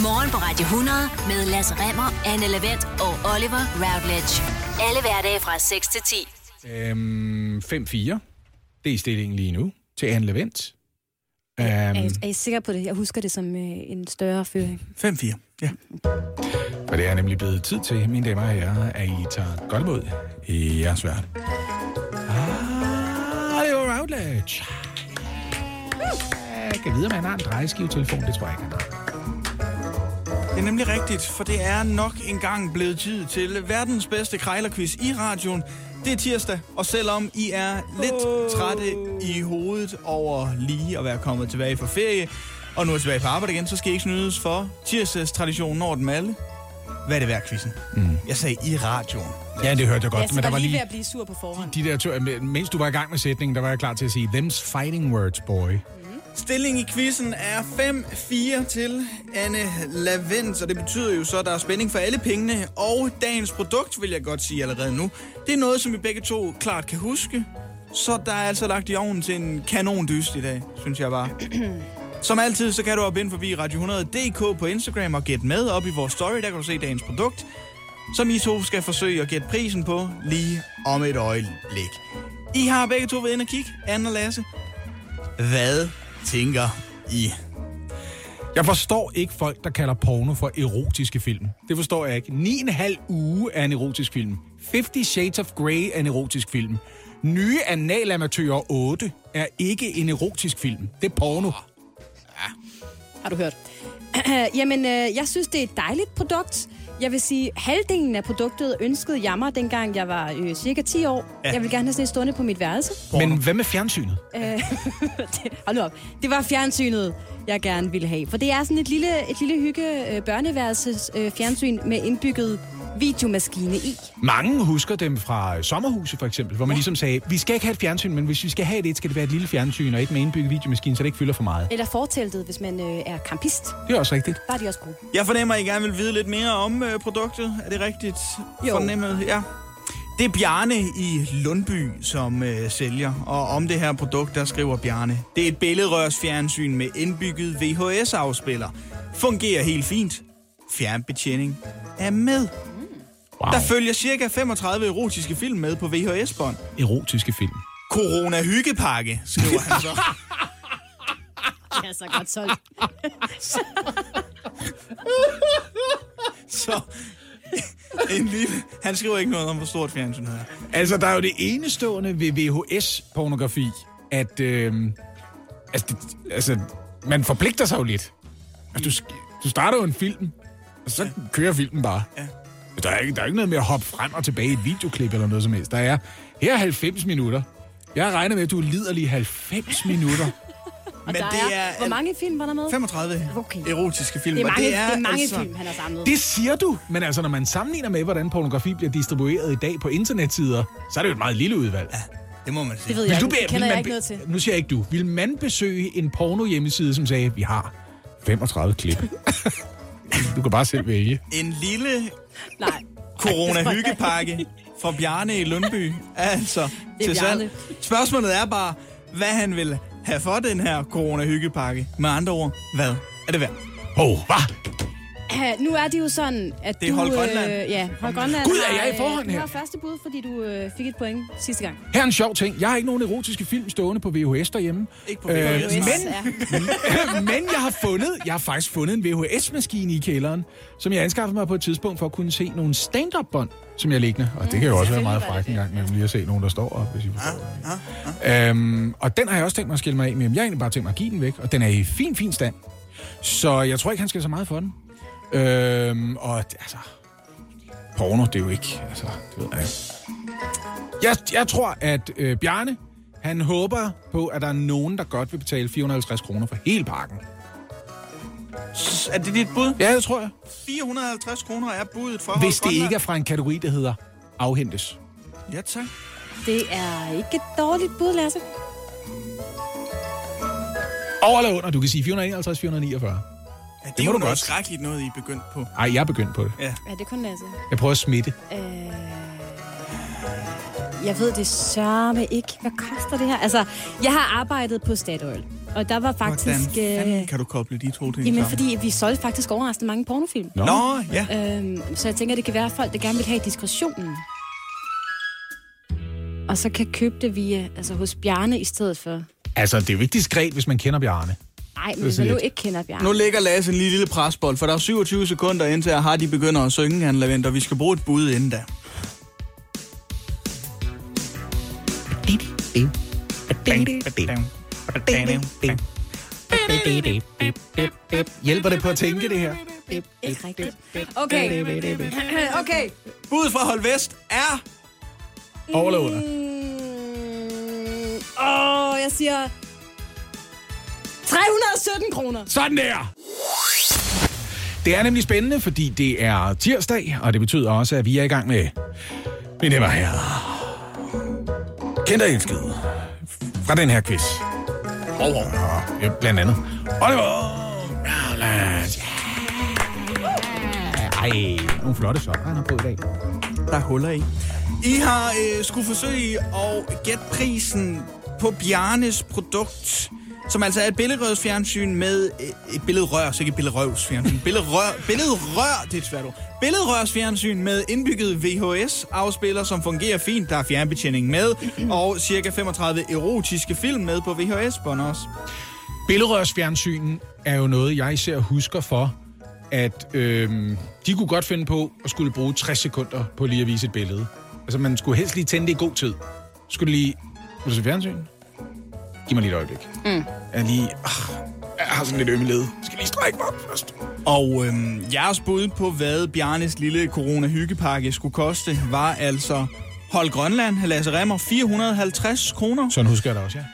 Morgen på Radio 100 med Lasse Remmer, Anne Lavendt og Oliver Routledge. Alle hverdage fra 6 til 10. Øhm, 5-4. Det er stillingen lige nu til Anne Levent. Er, Øhm, I, er I sikker på det? Jeg husker det som øh, en større føring. 5-4. Ja. for det er nemlig blevet tid til, mine damer og herrer, at I tager godt imod i jeres vært. Ah, det var Routledge. Jeg kan vide, om han har en drejeskivetelefon. Det tror jeg ikke, han har. Det er nemlig rigtigt, for det er nok engang blevet tid til verdens bedste krejlerquiz i radioen. Det er tirsdag, og selvom I er lidt trætte i hovedet over lige at være kommet tilbage fra ferie, og nu er tilbage på arbejde igen, så skal I ikke snydes for tirsdags traditionen over dem alle. Hvad er det værd, quizzen? Mm. Jeg sagde i radioen. Ja, det hørte jeg godt. Jeg men der var lige ved lige at blive sur på forhånd. de der to, mens du var i gang med sætningen, der var jeg klar til at sige, them's fighting words, boy. Stilling i quizzen er 5-4 til Anne Lavend, og det betyder jo så, at der er spænding for alle pengene. Og dagens produkt, vil jeg godt sige allerede nu, det er noget, som vi begge to klart kan huske. Så der er altså lagt i ovnen til en kanondyst i dag, synes jeg bare. Som altid, så kan du op ind forbi Radio 100.dk på Instagram og gætte med op i vores story. Der kan du se dagens produkt, som I to skal forsøge at gætte prisen på lige om et øjeblik. I har begge to været inde og kigge, Anne og Lasse. Hvad tænker I? Jeg forstår ikke folk, der kalder porno for erotiske film. Det forstår jeg ikke. 9,5 uge er en erotisk film. 50 Shades of Grey er en erotisk film. Nye Analamatører 8 er ikke en erotisk film. Det er porno. Har du hørt? Jamen, øh, jeg synes, det er et dejligt produkt. Jeg vil sige, halvdelen af produktet ønskede jeg mig, dengang jeg var øh, cirka 10 år. Ja. Jeg vil gerne have sådan et stående på mit værelse. Men hvad med fjernsynet? Det- Hold nu op. Det var fjernsynet, jeg gerne ville have. For det er sådan et lille, et lille hygge øh, børneværelses øh, fjernsyn med indbygget videomaskine i. Mange husker dem fra sommerhuset for eksempel, hvor man ligesom sagde, vi skal ikke have et fjernsyn, men hvis vi skal have det, skal det være et lille fjernsyn og et med indbygget videomaskine, så det ikke fylder for meget. Eller forteltet, hvis man øh, er campist. Det er også rigtigt. Der er de også gode. Jeg fornemmer, at I gerne vil vide lidt mere om øh, produktet. Er det rigtigt Jo. fornemmet? Ja. Det er Bjarne i Lundby, som øh, sælger. Og om det her produkt, der skriver Bjarne. Det er et billedrørsfjernsyn med indbygget VHS-afspiller. Fungerer helt fint. Fjernbetjening er med. Wow. Der følger cirka 35 erotiske film med på VHS-bånd. Erotiske film. Corona hyggepakke, skriver han så. Det er så godt solgt. så en lille... Han skriver ikke noget om, hvor stort fjernsyn er. Altså, der er jo det enestående ved VHS-pornografi, at øh, altså, det, altså, man forpligter sig jo lidt. Altså, du, du starter jo en film, og så ja. kører filmen bare. Ja. Der er, ikke, der er ikke noget med at hoppe frem og tilbage i et videoklip eller noget som helst. Der er her er 90 minutter. Jeg regner med, at du lider lige 90 minutter. Og Men der det er, er hvor mange film var der med? 35 Okay. erotiske film. Det er mange, det er, det er mange altså- film, han har samlet. Det siger du, men altså, når man sammenligner med, hvordan pornografi bliver distribueret i dag på internetsider, så er det jo et meget lille udvalg. Ja. Det må man sige. Det ved Vil jeg du ikke. be- Det kender jeg ikke noget til. Nu siger jeg ikke du. Vil man besøge en porno hjemmeside, som sagde, vi har 35 klip? du kan bare selv vælge. En lille Nej. corona-hyggepakke fra Bjarne i Lundby. Altså, til salg. Spørgsmålet er bare, hvad han vil have for den her corona-hyggepakke. Med andre ord, hvad er det værd? Åh, oh, hvad? Ja, nu er det jo sådan, at Det er du... Hold Grønland. Øh, ja, Hold Grønland. Gud, er jeg i forhånd øh, her? Du har første bud, fordi du øh, fik et point sidste gang. Her er en sjov ting. Jeg har ikke nogen erotiske film stående på VHS derhjemme. Ikke på Øh, VHS. men, Ja. men jeg har fundet, jeg har faktisk fundet en VHS-maskine i kælderen, som jeg anskaffede mig på et tidspunkt for at kunne se nogle stand-up-bånd, som jeg liggende. Og det kan jo også være meget frækt en gang med lige at se nogen, der står op, hvis I forstår. Øhm, og den har jeg også tænkt mig at skille mig af med. Jeg har egentlig bare tænkt mig at give den væk, og den er i fin, fin stand. Så jeg tror ikke, han skal så meget for den. Øhm, og altså, porno, det er jo ikke, altså, det ved jeg ikke. Jeg, jeg tror, at øh, Bjarne, han håber på, at der er nogen, der godt vil betale 450 kroner for hele pakken. Er det dit bud? Ja, det tror jeg. 450 kroner er budet for Hvis det ikke er fra en kategori, der hedder afhentes. Ja, tak. Det er ikke et dårligt bud, Lasse. Over eller under, du kan sige 451, 449. Ja, det, Det er må jo du noget godt. skrækkeligt noget, I er begyndt på. Ej, jeg er begyndt på det. Ja. Ja, det er kun Lasse. Jeg prøver at smitte. Øh, jeg ved det sørme ikke. Hvad koster det her? Altså, jeg har arbejdet på Statoil. Og der var faktisk... Hvordan Øh, kan du koble de to ting jamen, sammen? fordi vi solgte faktisk overraskende mange pornofilm. Nå. Nå, ja. Øhm, så jeg tænker, det kan være folk, der gerne vil have diskretionen. Og så kan købe det via, altså hos Bjarne i stedet for. Altså, det er jo ikke diskret, hvis man kender Bjarne. Nej, men Det er hvis man nu ikke kender Bjarne. Nu ligger Lasse en lille, lille presbold, for der er 27 sekunder indtil at har de begynder at synge, Anne Lavend, og vi skal bruge et bud inden da. Hjælper det på at tænke det her? Ikke rigtigt. Okay. okay. Budet fra Hold Vest er... Over eller under? Mm, Åh, jeg siger... 317 kroner. Sådan der! Det er nemlig spændende, fordi det er tirsdag, og det betyder også, at vi er i gang med damer og herrer. Kendt og elsket. Fra den her quiz. Og ja, blandt andet. Oliver Rowlands. Yeah. Ej, nogle flotte sokker, han har på i dag. Der er huller i. I har øh, skulle forsøge at gætte prisen på Bjarnes produkt, som altså er et billedrørsfjernsyn med øh, et billedrør, så ikke et billedrøvsfjernsyn. Billedrør, billedrør, det er et svært ord. Billedrørsfjernsyn med indbygget VHS-afspiller, som fungerer fint. Der er fjernbetjening med, og cirka 35 erotiske film med på VHS-bånd også. Billedrørsfjernsynen er jo noget, jeg især husker for, at øhm, de kunne godt finde på at skulle bruge 60 sekunder på lige at vise et billede. Altså, man skulle helst lige tænde det i god tid. Skulle lige... Vil du se fjernsyn? Giv mig lige et øjeblik. Mm. Jeg, er lige, ah, jeg har sådan lidt ømme led. Skal lige strække mig op først. Og øhm, jeres bud på, hvad Bjarnes lille corona-hyggepakke skulle koste, var altså Hold Grønland, Lasse Remmer, 450 kroner. Sådan husker jeg det også, ja.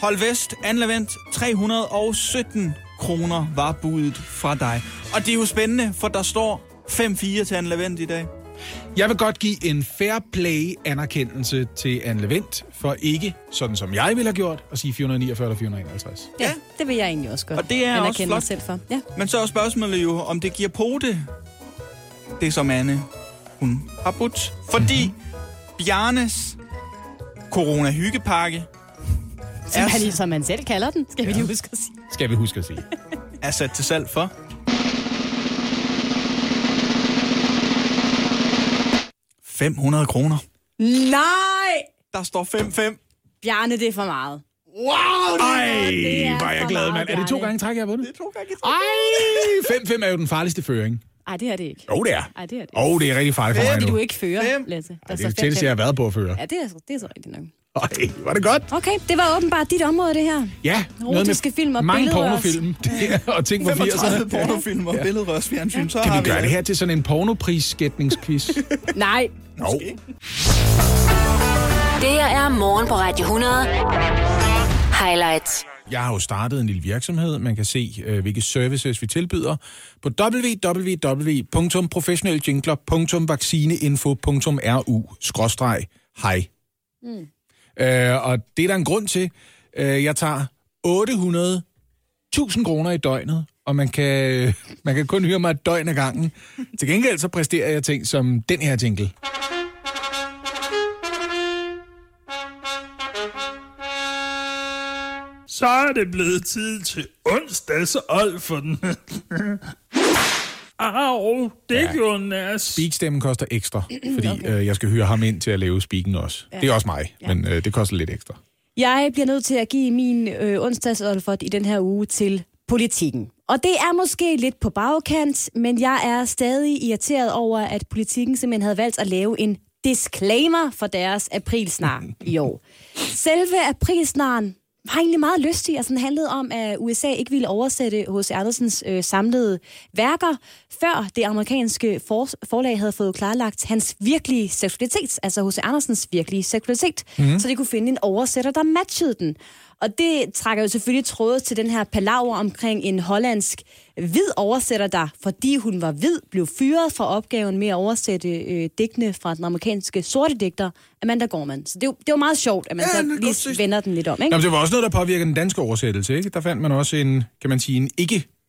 Hold Vest, Anlavent, 317 kroner var budet fra dig. Og det er jo spændende, for der står 5-4 til Anlavent i dag. Jeg vil godt give en fair play-anerkendelse til Anne Levent, for ikke, sådan som jeg ville have gjort, at sige 449 eller 451. Ja, det vil jeg egentlig også godt Og det er anerkende også mig selv for. Ja. Men så er spørgsmålet jo, om det giver pote, det som Anne, hun har budt. Fordi Bjarnes corona-hyggepakke Som, er, han, som man selv kalder den, skal vi lige huske at sige. Skal vi huske at sige. er sat til salg for 500 kroner. Nej! Der står 5-5. Bjarne, det er for meget. Wow, Ej, det er var jeg glad, mand. Er det to gange træk, jeg har vundet? Det er to gange Ej, 5-5 er jo den farligste føring. Nej, det er det ikke. Jo, det er. Ej, det er det Åh, oh, det er rigtig farligt for mig Vil nu. du ikke føre, Fem. Lasse? Der Ej, det er det tætteste, fem, jeg har været på at føre. Ja, det er, det er så rigtigt nok. Ej, var det godt? Okay, det var åbenbart dit område, det her. Ja, Erotiske film og mange pornofilm Det er- og ting på 35 80'erne. pornofilm og billedrørsfjernsyn. Så Kan har vi gøre det. det her til sådan en pornoprisskætningsquiz? Nej. Nå. Det her er morgen på Radio 100. Highlights. Jeg har jo startet en lille virksomhed. Man kan se, øh, hvilke services vi tilbyder på www.professionelljingler.vaccineinfo.ru-hej. Mm. Øh, og det er der en grund til. Øh, jeg tager 800.000 kroner i døgnet, og man kan, man kan kun høre mig et døgn ad gangen. Til gengæld så præsterer jeg ting som den her jingle. Så er det blevet tid til onsdags old for den. Au, det Ja. gjorde nas. Speakstemmen koster ekstra, fordi okay. øh, jeg skal høre ham ind til at lave speaken også. Ja. Det er også mig, ja. men øh, det koster lidt ekstra. Jeg bliver nødt til at give min øh, onsdags i den her uge til politikken. Og det er måske lidt på bagkant, men jeg er stadig irriteret over, at politikken simpelthen havde valgt at lave en disclaimer for deres aprilsnar i år. Selve aprilsnaren var egentlig meget lystig. Altså, den handlede om, at USA ikke ville oversætte H.C. Andersens øh, samlede værker, før det amerikanske for, forlag havde fået klarlagt hans virkelige seksualitet, altså H.C. Andersens virkelige seksualitet, mm. så de kunne finde en oversætter, der matchede den. Og det trækker jo selvfølgelig tråde til den her palaver omkring en hollandsk hvid oversætter, der, fordi hun var hvid, blev fyret fra opgaven med at oversætte øh, digtene fra den amerikanske sorte digter, Amanda Gorman. Så det, det var meget sjovt, at man Ja, så lige vender den lidt om, ikke? men det var også noget, der påvirker den danske oversættelse, ikke? Der fandt man også en, kan man sige, en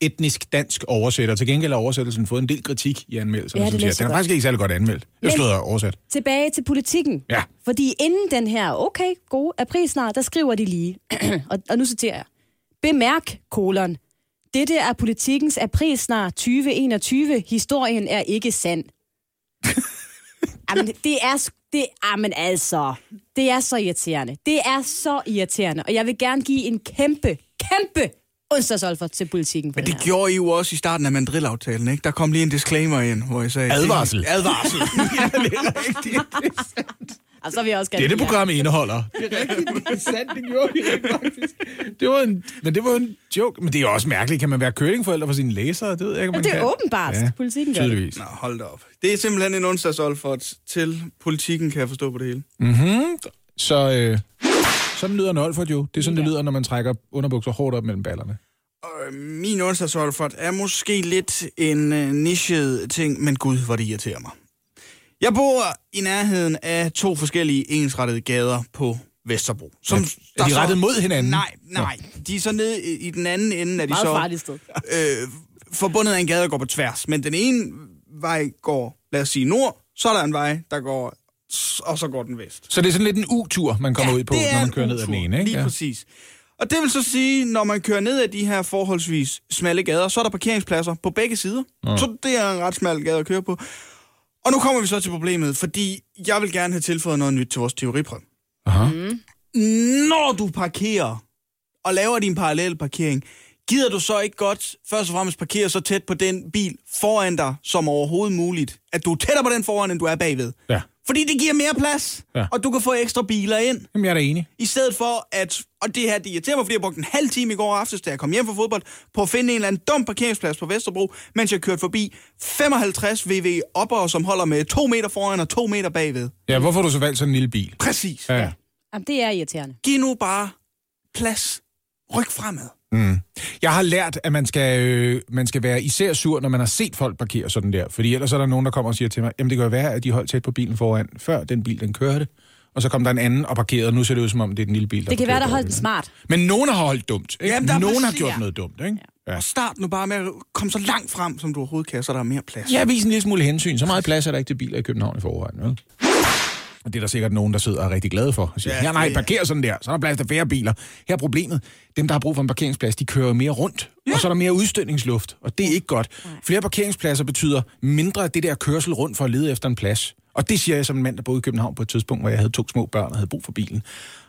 ikke-etnisk dansk oversætter. Til gengæld har oversættelsen fået en del kritik i anmeldelserne, Ja, det læste den er faktisk ikke særlig godt anmeldt. Jeg slået oversat. Tilbage til politikken. Ja. Fordi inden den her, okay, gode april snart, der skriver de lige, og, og nu citerer jeg, Bemærk, kolon. Dette er politikens aprilsnar 2021. Historien er ikke sand. Jamen, det er... Det, jamen altså, det er så irriterende. Det er så irriterende, og jeg vil gerne give en kæmpe, kæmpe onsdagsolfer til politikken Men det her. gjorde I jo også i starten af mandrillaftalen, ikke? Der kom lige en disclaimer ind, hvor jeg sagde... Advarsel. Advarsel. ja, det er rigtigt. Og så jeg også gerne Dette program indeholder. Det er rigtigt, det er sandt, det gjorde vi rent faktisk. Det var en, men det var en joke. Men det er jo også mærkeligt. Kan man være curlingforælder for sine læsere? Det ved jeg ikke, om Ja, man det er kan. åbenbart. Politikken gør det. tydeligvis. Nå, hold da op. Det er simpelthen en onsdagsolfert til politikken, kan jeg forstå på det hele. Så øh, sådan lyder en Olfert jo. Det er sådan, det lyder, når man trækker underbukser hårdt op mellem ballerne. Øh, Min onsdagsolfert er måske lidt en uh, nichet ting, men gud, hvor det irriterer mig. Jeg bor i nærheden af to forskellige ensrettede gader på Vesterbro. Som Er de rettet mod hinanden? Nej, nej. De er så nede i, den anden ende, er de Meget så farligt sted. øh, forbundet af en gade, der går på tværs. Men den ene vej går, lad os sige, nord, så er der en vej, der går, og så går den vest. Så det er sådan lidt en U-tur, man kommer ud på, når man kører ned ad den ene. Ikke? Lige præcis. Og det vil så sige, når man kører ned ad de her forholdsvis smalle gader, så er der parkeringspladser på begge sider. Ja. Så det er en ret smal gade at køre på. Og nu kommer vi så til problemet, fordi jeg vil gerne have tilføjet noget nyt til vores teoriprøve. Aha. Når du parkerer og laver din parallel parkering, gider du så ikke godt først og fremmest parkere så tæt på den bil foran dig som overhovedet muligt? At du er tættere på den foran, end du er bagved. Ja. Fordi det giver mere plads, Ja. og du kan få ekstra biler ind. Jamen, jeg er da enig. I stedet for at, og det her, det irriterer mig, fordi jeg brugte en halv time i går aftes, da jeg kom hjem fra fodbold, på at finde en eller anden dum parkeringsplads på Vesterbro, mens jeg kørte forbi 55 VV opper, som holder med to meter foran og to meter bagved. Ja, hvorfor har du så valgt sådan en lille bil? Præcis. Ja. ja. Jamen, det er irriterende. Giv nu bare plads. Ryk fremad. Jeg har lært, at man skal, øh, man skal være især sur, når man har set folk parkere sådan der. Fordi ellers er der nogen, der kommer og siger til mig, jamen det kan jo være, at de holdt tæt på bilen foran, før den bil den kørte. Og så kom der en anden og parkerede, og nu ser det ud som om, det er den lille bil, der Det kan være, der holdt den smart. Men nogen har holdt dumt. Ikke? Jamen, der er nogen har præcis- gjort ja. noget dumt. Ikke? Ja. Og start nu bare med at komme så langt frem, som du overhovedet kan, så der er mere plads. Ja, vis en lille smule hensyn. Så meget plads er der ikke til biler i København i forvejen. Vel? Og det er der sikkert nogen, der sidder og er rigtig glade for. Og siger, Ja, ja, nej, parker sådan der, så er der plads til færre biler. Her er problemet. Dem, der har brug for en parkeringsplads, de kører mere rundt. Ja. Og så er der mere udstødningsluft, og det er ikke godt. Flere parkeringspladser betyder mindre af det der kørsel rundt for at lede efter en plads. Og det siger jeg som en mand, der boede i København på et tidspunkt, hvor jeg havde to små børn og havde brug for bilen.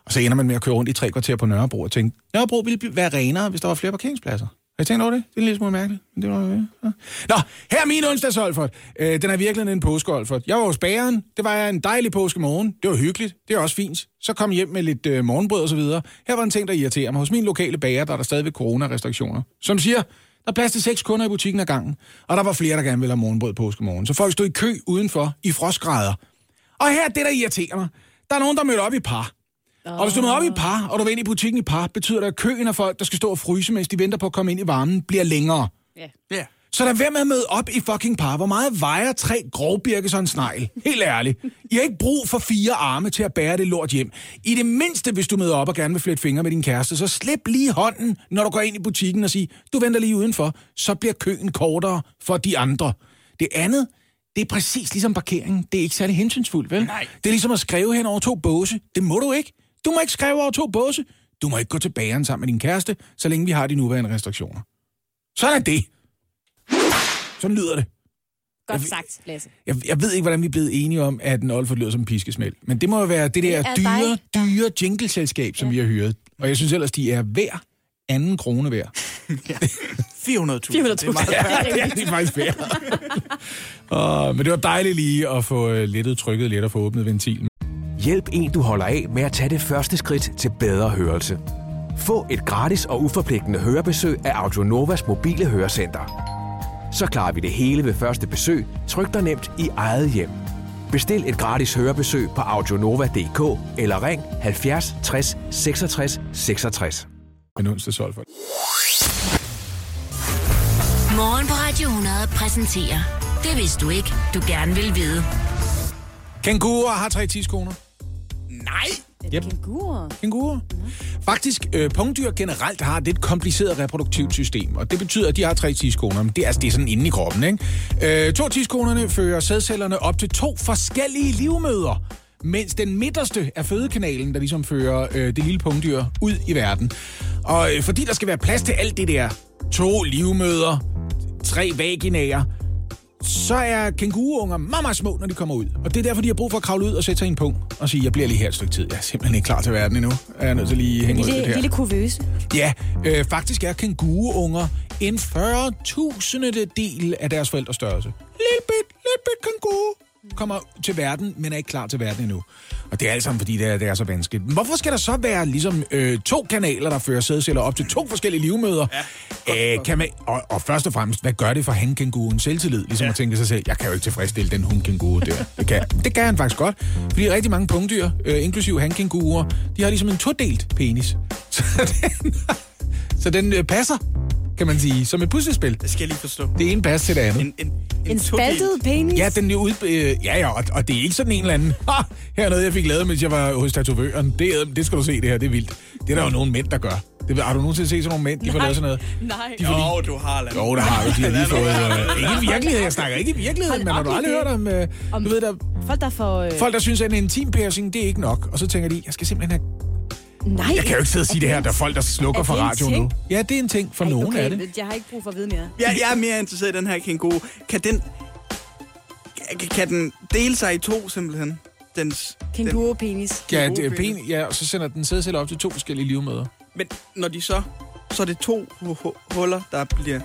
Og så ender man med at køre rundt i tre kvarter på Nørrebro og tænke, Nørrebro ville være renere, hvis der var flere parkeringspladser. Har I tænkt over det? Det er en lille smule mærkeligt. Men det var, øh, ja. Nå, her er min onsdagsolfert. Øh, den er virkelig en påskeolfert. Jeg var hos bageren. Det var en dejlig påskemorgen. Det var hyggeligt. Det er også fint. Så kom hjem med lidt øh, morgenbrød og så videre. Her var en ting, der irriterer mig. Hos min lokale bager, der er der stadigvæk coronarestriktioner. Som siger, der er plads til seks kunder i butikken ad gangen. Og der var flere, der gerne ville have morgenbrød påskemorgen. Så folk stod i kø udenfor i frostgrader. Og her er det, der irriterer mig. Der er nogen, der mødte op i par. Og hvis du møder op i par, og du vil ind i butikken i par, betyder det, at køen af folk, der skal stå og fryse, mens de venter på at komme ind i varmen, bliver længere. Ja. Så lad være med at møde op i fucking par. Hvor meget vejer tre grovbirke sådan en snegl? Helt ærligt. I har ikke brug for fire arme til at bære det lort hjem. I det mindste, hvis du møder op og gerne vil flette fingre med din kæreste, så slip lige hånden, når du går ind i butikken og siger, du venter lige udenfor. Så bliver køen kortere for de andre. Det andet, det er præcis ligesom parkeringen. Det er ikke særlig hensynsfuldt, vel? Nej. Det er ligesom at skrive hen over to båse. Det må du ikke. Du må ikke skrive over to båse. Du må ikke gå til bageren sammen med din kæreste, så længe vi har de nuværende restriktioner. Sådan er det. Sådan lyder det. Godt sagt, Lasse. Jeg, jeg ved ikke, hvordan vi er blevet enige om, at en Olfert lyder som en piskesmæld. Men det må jo være det der er dyre, dig. dyre jingleselskab, som ja. vi har hyret. Og jeg synes ellers, de er hver anden krone værd. 400.000. 400.000. Det er meget- Ja, det er faktisk værd. uh, men det var dejligt lige at få øh, lettet trykket lidt og få åbnet ventilen. Hjælp en, du holder af med at tage det første skridt til bedre hørelse. Få et gratis og uforpligtende hørebesøg af Audionovas mobile hørecenter. Så klarer vi det hele ved første besøg, tryk dig nemt i eget hjem. Bestil et gratis hørebesøg på audionova.dk eller ring 70 60 66 66. En onsdag Olfert. Morgen på Radio 100 præsenterer Det vidste du ikke, du gerne vil vide. Kænguruer har tre tidskoner. Nej! Yep. Kænguruer. Kænguruer. Faktisk, øh, pungdyr generelt har det et kompliceret reproduktivt system, og det betyder, at de har tre tidskoner. Men det er, altså, det er sådan inde i kroppen, ikke? Øh, to tidskonerne fører sædcellerne op til to forskellige livmøder. mens den midterste er fødekanalen, der ligesom fører øh, det lille pungdyr ud i verden. Og øh, fordi der skal være plads til alt det der, to livmøder, tre vaginaer, så er kænguruunger meget, meget små, når de kommer ud. Og det er derfor, de har brug for at kravle ud og sætte sig i en pung og sige, jeg bliver lige her et stykke tid. Jeg er simpelthen ikke klar til verden endnu. Jeg er nødt til lige at hænge ud lidt Lille, her. lille kuvøse. Ja, øh, faktisk er kænguruunger en 40.000 del af deres forældres størrelse. Lille bit, lille bit kænguru kommer til verden, men er ikke klar til verden endnu. Og det er alt sammen, fordi det er, det er så vanskeligt. Men Hvorfor skal der så være ligesom øh, to kanaler, der fører sædceller op til to forskellige livmøder? Ja, øh, kan man, og, og først og fremmest, hvad gør det for hankænguruen selvtillid? Ligesom ja. at tænke sig selv, jeg kan jo ikke tilfredsstille den hundkænguru der. Det kan, det kan han faktisk godt. Fordi rigtig mange punktdyr, øh, inklusive hankænguruer, de har ligesom en todelt penis. Så den, så den øh, passer, kan man sige, som et puslespil. Det skal jeg lige forstå. Det ene passer til det andet. En, en, en, En spaltet penis. Ja, den er ud, øh, ja, ja, og, og det er ikke sådan en eller anden, ha, her er noget, jeg fik lavet, mens jeg var hos tatovøren. Det, det skal du se, det her, det er vildt. Det er der jo nogle mænd, der gør. Det, har du nogensinde set sådan nogle mænd, de får lavet sådan noget? Nej. De får lige, Jo, du har lavet. jo, der har du, de har lige fået... Øh, ikke i virkeligheden, jeg snakker ikke i virkeligheden, men har du aldrig hørt om... Øh, Om- du ved, der, Folk, der får... Øh, folk, der synes, at en intim piercing, det er ikke nok. Og så tænker de, jeg skal simpelthen have... nej. Jeg kan jo ikke sidde og sige det her, der er folk, der slukker er for ting? nu. Ja, det er en ting for Ej, nogen okay, af det. Jeg har ikke brug for at vide mere. Jeg, jeg er mere interesseret i den her kænguru. Kan den... Kan, den dele sig i to, simpelthen? Dens, den, Kænguru-penis. Ja, det er penis. ben, ja, og så sender den sædceller op til to forskellige livmøder. men når de så... Så er det to hu- hu- huller, der bliver...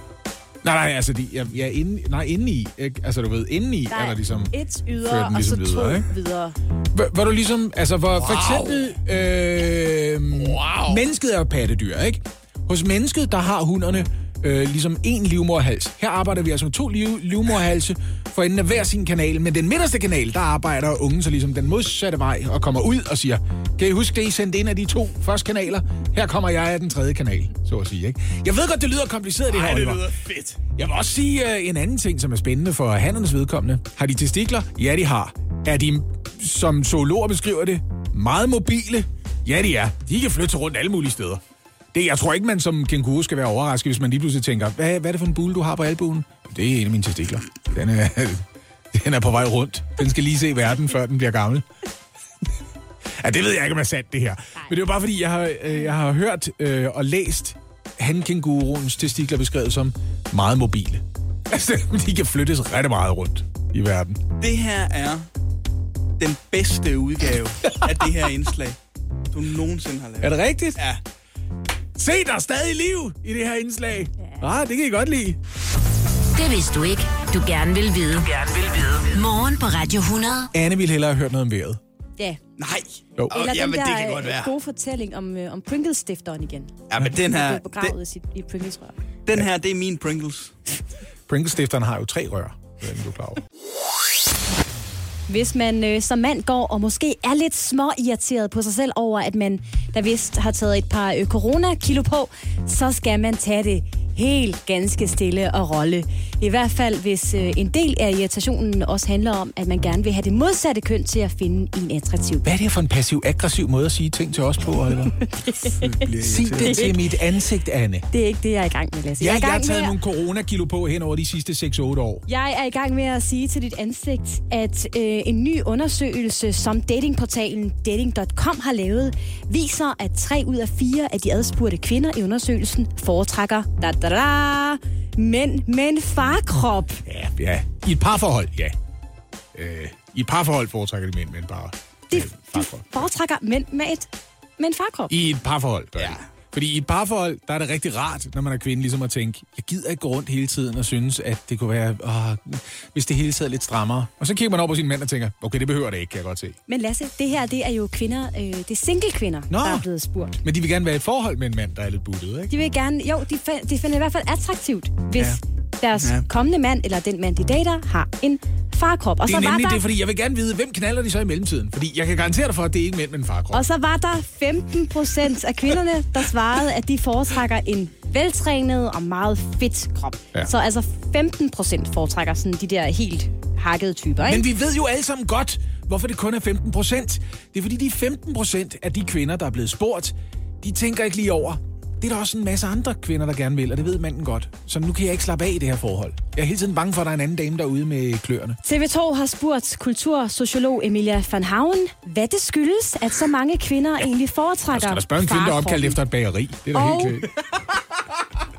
Nej, nej, altså, de, ja, ja, inde, nej, inde i, ikke? altså du ved, inde i Der er der ligesom... et ydre, den og så ligesom to videre, ikke? videre. Hvor, hvor du ligesom, altså hvor wow. for eksempel, øh, wow. mennesket er jo pattedyr, ikke? Hos mennesket, der har hunderne øh, ligesom en livmorhals. Her arbejder vi altså med to liv, livmorhalse for enden af hver sin kanal. Men den midterste kanal, der arbejder ungen så ligesom den modsatte vej og kommer ud og siger, kan I huske det, I sendte ind af de to første kanaler? Her kommer jeg af den tredje kanal, så at sige, ikke? Jeg ved godt, det lyder kompliceret, det her, Ej, det lyder fedt. Jeg vil også sige uh, en anden ting, som er spændende for handernes vedkommende. Har de testikler? Ja, de har. Er de, som zoologer beskriver det, meget mobile? Ja, de er. De kan flytte rundt alle mulige steder. Det, jeg tror ikke, man som kænguru skal være overrasket, hvis man lige pludselig tænker, hvad, hvad er det for en bule, du har på albuen? Det er en af mine testikler. Den er, den er på vej rundt. Den skal lige se verden, før den bliver gammel. Ja, det ved jeg ikke, om er sandt, det her. Men det er jo bare fordi, jeg har, øh, jeg har hørt øh, og læst hankænguruens testikler beskrevet som meget mobile. Altså, de kan flyttes ret meget rundt i verden. Det her er den bedste udgave af det her indslag, du nogensinde har lavet. Er det rigtigt? Ja. Se, der er stadig liv i det her indslag. Ja. Ah, det kan I godt lide. Det vidste du ikke. Du gerne vil vide. Du gerne vil vide. Morgen på Radio 100. Anne ville hellere have hørt noget om vejret. Ja. Nej. Jo. Åh, Eller jamen, den det der kan godt øh, være. gode fortælling om, øh, om Pringles-stifteren igen. Ja, men den her, blev begravet den, i, sit, i Pringles-rør. den her, det er min Pringles. Pringles-stifteren har jo tre rør. Det er du klar over. Hvis man øh, som mand går og måske er lidt små irriteret på sig selv over, at man der vist har taget et par øh, corona-kilo på, så skal man tage det helt ganske stille og rolle. I hvert fald, hvis øh, en del af irritationen også handler om, at man gerne vil have det modsatte køn til at finde en attraktiv. Hvad er det for en passiv-aggressiv måde at sige ting til os på, Oliver? Sig det til mit ansigt, Anne. Det er ikke det, jeg er i gang med, Lasse. Ja, er i jeg har gang taget med nogle coronakilo på hen over de sidste 6-8 år. Jeg er i gang med at sige til dit ansigt, at øh, en ny undersøgelse, som datingportalen dating.com har lavet, viser, at tre ud af fire af de adspurgte kvinder i undersøgelsen foretrækker da, da, da, mænd med en farkrop. Ja, ja. I et parforhold, ja. Øh, I et parforhold foretrækker de mænd med en par... De, øh, de farkrop. foretrækker mænd med, et, med en farkrop. I et parforhold, gør ja. Fordi i et parforhold, der er det rigtig rart, når man er kvinde, ligesom at tænke, jeg gider ikke gå rundt hele tiden og synes, at det kunne være, åh, hvis det hele sad lidt strammere. Og så kigger man over på sin mand og tænker, okay, det behøver det ikke, kan jeg godt se. Men Lasse, det her det er jo kvinder, øh, det er single kvinder, Nå. der er blevet spurgt. Men de vil gerne være i et forhold med en mand, der er lidt buttet, ikke? De vil gerne, jo, de, fa- de finder det i hvert fald attraktivt, hvis Ja. deres Ja. kommende mand, eller den mand, de dater, har en farkrop. Og Det er så var nemlig der, det, fordi jeg vil gerne vide, hvem knaller de så i mellemtiden? Fordi jeg kan garantere dig for, at det er ikke mænd med en farkrop. og så var der 15 procent af kvinderne, der svarede, at de foretrækker en veltrænet og meget fedt krop. Ja. Så altså 15 procent foretrækker sådan de der helt hakkede typer, ikke? Men vi ved jo alle sammen godt, hvorfor det kun er 15 procent. Det er fordi, de 15 procent af de kvinder, der er blevet spurgt, de tænker ikke lige over, det er der også en masse andre kvinder, der gerne vil, og det ved manden godt. Så nu kan jeg ikke slappe af i det her forhold. Jeg er hele tiden bange for, at der er en anden dame derude med kløerne. TV2 har spurgt kultursociolog Emilia van Haven, hvad det skyldes, at så mange kvinder egentlig Jeg foretrækker skal da spørge en kvinde, der er opkaldt efter et bageri. Det er da Og- helt klart.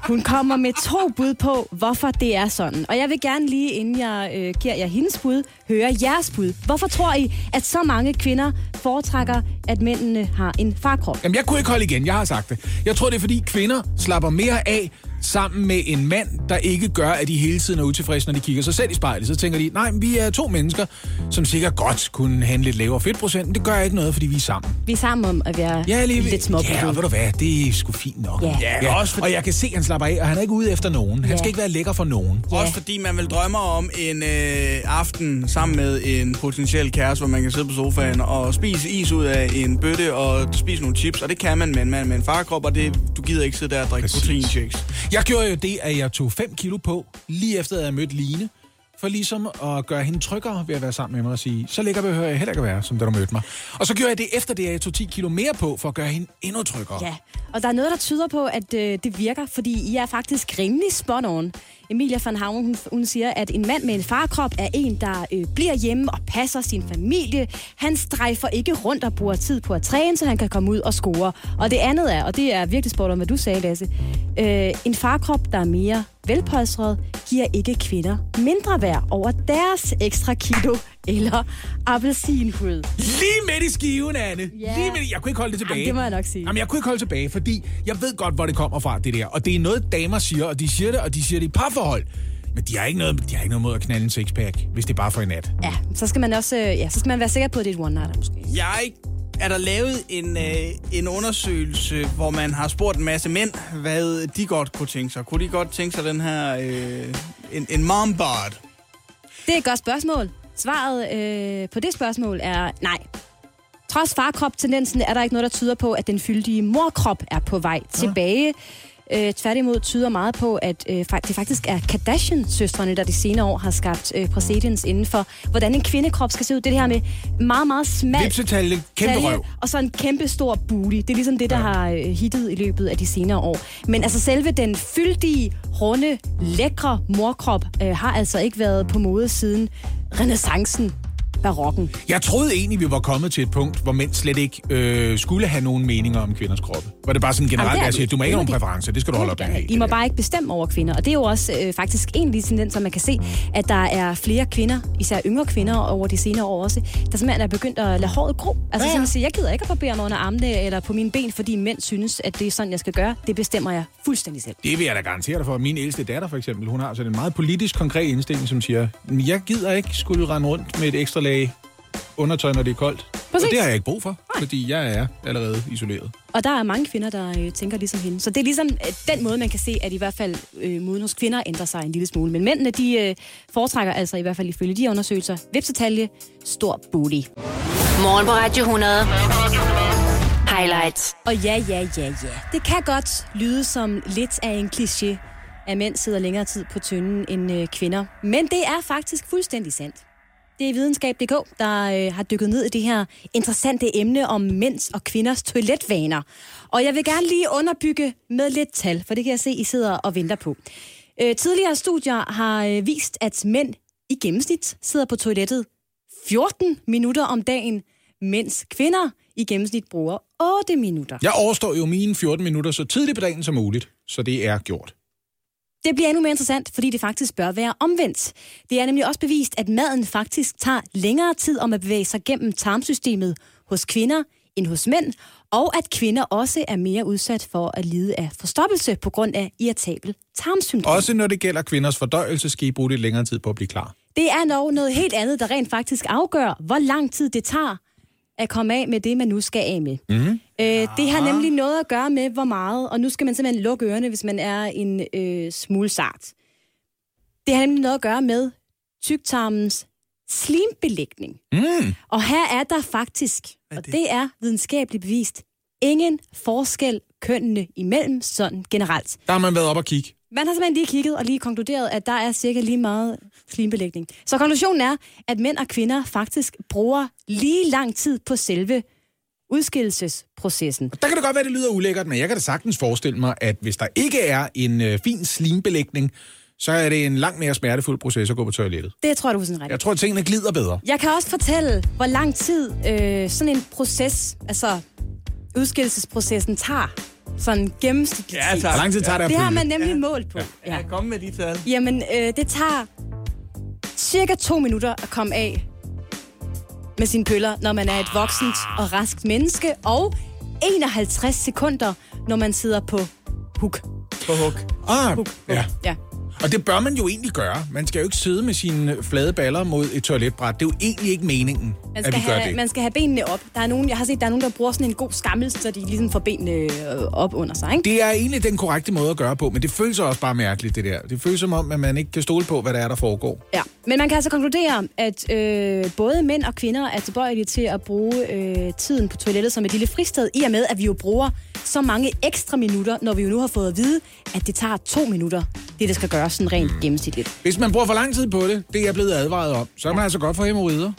Hun kommer med to bud på, hvorfor det er sådan. Og jeg vil gerne lige, inden jeg øh, giver jer hendes bud, høre jeres bud. Hvorfor tror I, at så mange kvinder foretrækker, at mændene har en farkrop? Jamen, jeg kunne ikke holde igen, jeg har sagt det. Jeg tror, det er fordi kvinder slapper mere af sammen med en mand, der ikke gør, at de hele tiden er utilfredse, når de kigger sig selv i spejlet. Så tænker de, nej, vi er to mennesker, som sikkert godt kunne have en lidt lavere fedtprocent, men det gør ikke noget, fordi vi er sammen. Vi er sammen om at være Ja, lige, lidt små ja, og ved du hvad, det er sgu fint nok. Ja. Ja, også fordi- Og jeg kan se, at han slapper af, og han er ikke ude efter nogen. Han Ja. skal ikke være lækker for nogen. Også fordi man vil drømme om en øh, aften sammen med en potentiel kæreste, hvor man kan sidde på sofaen og spise is ud af en bøtte og spise nogle chips. Og det kan man med en mand med en farkrop, og det, du gider ikke sidde der og drikke proteinshakes. Jeg gjorde jo det, at jeg tog 5 kilo på, lige efter at jeg mødte Line, for ligesom at gøre hende tryggere ved at være sammen med mig og sige, så lækker behøver jeg heller ikke at være, som da du mødte mig. Og så gjorde jeg det efter det, at jeg tog 10 kilo mere på, for at gøre hende endnu tryggere. Ja, og der er noget, der tyder på, at øh, det virker, fordi I er faktisk rimelig spot on. Emilia van Havn, hun, hun siger, at en mand med en farkrop er en, der øh, bliver hjemme og passer sin familie. Han strejfer ikke rundt og bruger tid på at træne, så han kan komme ud og score. Og det andet er, og det er virkelig sport om, hvad du sagde, Lasse, øh, en farkrop, der er mere velpolstret, giver ikke kvinder mindre værd over deres ekstra kilo eller appelsinhud. Lige midt i skiven, Anne. Ja. Lige midt i. Jeg kunne ikke holde det tilbage. Jamen, det må jeg nok sige. Jamen, jeg kunne ikke holde tilbage, fordi jeg ved godt, hvor det kommer fra, det der. Og det er noget, damer siger, og de siger det, og de siger det i parforhold. Men de har ikke noget, de har ikke noget mod at knalde en sixpack, hvis det er bare for en nat. Ja, så skal man også øh, ja, så skal man være sikker på, at det er et one-nighter måske. Jeg er der lavet en, øh, en undersøgelse, hvor man har spurgt en masse mænd, hvad de godt kunne tænke sig. Kunne de godt tænke sig den her, øh, en, en mom bod? Det er et godt spørgsmål. Svaret øh, på det spørgsmål er nej. Trods farkrop-tendensen er der ikke noget, der tyder på, at den fyldige morkrop er på vej tilbage. Øh, tværtimod tyder meget på, at øh, det faktisk er Kardashian-søstrene, der de senere år har skabt øh, præcedens inden for, hvordan en kvindekrop skal se ud. Det, det her med meget, meget smalt Vipsetalje, kæmpe talje, røv. og så en kæmpe stor booty. Det er ligesom det, der har øh, hittet i løbet af de senere år. Men altså selve den fyldige, runde, lækre morkrop øh, har altså ikke været på mode siden renaissancen, barokken. Jeg troede egentlig, vi var kommet til et punkt, hvor mænd slet ikke øh, skulle have nogen meninger om kvinders kroppe. Hvor det bare sådan generelt Jamen, det er er, at sige, det. du må ikke have nogen præferencer, det skal du holde op med. I må bare ikke bestemme over kvinder. Og det er jo også øh, faktisk en af de tendenser, man kan se, at der er flere kvinder, især yngre kvinder over de senere år også, der simpelthen er begyndt at lade håret gro. Altså Ja, ja. sige, jeg gider ikke at barbere mig under armene eller på mine ben, fordi mænd synes, at det er sådan, jeg skal gøre. Det bestemmer jeg fuldstændig selv. Det vil jeg da garantere dig for. Min ældste datter for eksempel, hun har sådan en meget politisk konkret indstilling, som siger, "Men jeg gider ikke skulle rende rundt med et ekstra lag undertøj, når det er koldt. Præcis. Og det har jeg ikke brug for, fordi jeg er allerede isoleret. Og der er mange kvinder, der øh, tænker ligesom hende. Så det er ligesom øh, den måde, man kan se, at i hvert fald øh, moden hos kvinder ændrer sig en lille smule. Men mændene, de øh, foretrækker altså i hvert fald ifølge de undersøgelser, vipsetalje, stor booty. Morgen på Radio 100. Highlights. Og ja, ja, ja, ja. Det kan godt lyde som lidt af en kliché, at mænd sidder længere tid på tynden end øh, kvinder. Men det er faktisk fuldstændig sandt. Det er videnskab.dk, der øh, har dykket ned i det her interessante emne om mænds og kvinders toiletvaner. Og jeg vil gerne lige underbygge med lidt tal, for det kan jeg se, I sidder og venter på. Øh, tidligere studier har øh, vist, at mænd i gennemsnit sidder på toilettet 14 minutter om dagen, mens kvinder i gennemsnit bruger 8 minutter. Jeg overstår jo mine 14 minutter så tidligt på dagen som muligt, så det er gjort. Det bliver endnu mere interessant, fordi det faktisk bør være omvendt. Det er nemlig også bevist, at maden faktisk tager længere tid om at bevæge sig gennem tarmsystemet hos kvinder end hos mænd, og at kvinder også er mere udsat for at lide af forstoppelse på grund af irritabel tarmsyndrom. Også når det gælder kvinders fordøjelse, skal I bruge lidt længere tid på at blive klar. Det er dog noget helt andet, der rent faktisk afgør, hvor lang tid det tager at komme af med det, man nu skal af med. Mm. Øh, det har nemlig noget at gøre med, hvor meget, og nu skal man simpelthen lukke ørerne, hvis man er en øh, smule sart. Det har nemlig noget at gøre med tyktarmens slimbelægning. Mm. Og her er der faktisk, og det er videnskabeligt bevist, ingen forskel kønnene imellem sådan generelt. Der har man været op og kigge. Man har simpelthen lige kigget og lige konkluderet, at der er cirka lige meget slimbelægning. Så konklusionen er, at mænd og kvinder faktisk bruger lige lang tid på selve udskillelsesprocessen. Der kan det godt være, det lyder ulækkert, men jeg kan da sagtens forestille mig, at hvis der ikke er en øh, fin slimbelægning, så er det en langt mere smertefuld proces at gå på toilettet. Det tror jeg, du er sådan ret. Jeg tror, at tingene glider bedre. Jeg kan også fortælle, hvor lang tid øh, sådan en proces, altså udskillelsesprocessen tager. Sådan gennemsnitligt. Ja, tak. Hvor lang tid tager det at Det har man nemlig målt på. Ja, kom med de tal. Jamen, øh, det tager cirka to minutter at komme af med sine pøller, når man er et voksent og raskt menneske, og 51 sekunder, når man sidder på hook. På hug. Ah, hook. ja. ja. Og det bør man jo egentlig gøre. Man skal jo ikke sidde med sine flade baller mod et toiletbræt. Det er jo egentlig ikke meningen, Man at skal, vi gør have, det. man skal have benene op. Der er nogen, jeg har set, der er nogen, der bruger sådan en god skammel, så de ligesom får benene øh, op under sig. Ikke? Det er egentlig den korrekte måde at gøre på, men det føles også bare mærkeligt, det der. Det føles som om, at man ikke kan stole på, hvad der er, der foregår. Ja, men man kan altså konkludere, at øh, både mænd og kvinder er tilbøjelige til at bruge øh, tiden på toilettet som et lille fristed, i og med, at vi jo bruger så mange ekstra minutter, når vi jo nu har fået at vide, at det tager to minutter, det der skal gøres sådan rent gennemsnitligt. Hvis man bruger for lang tid på det, det er jeg blevet advaret om, så er man altså godt for hemorrider.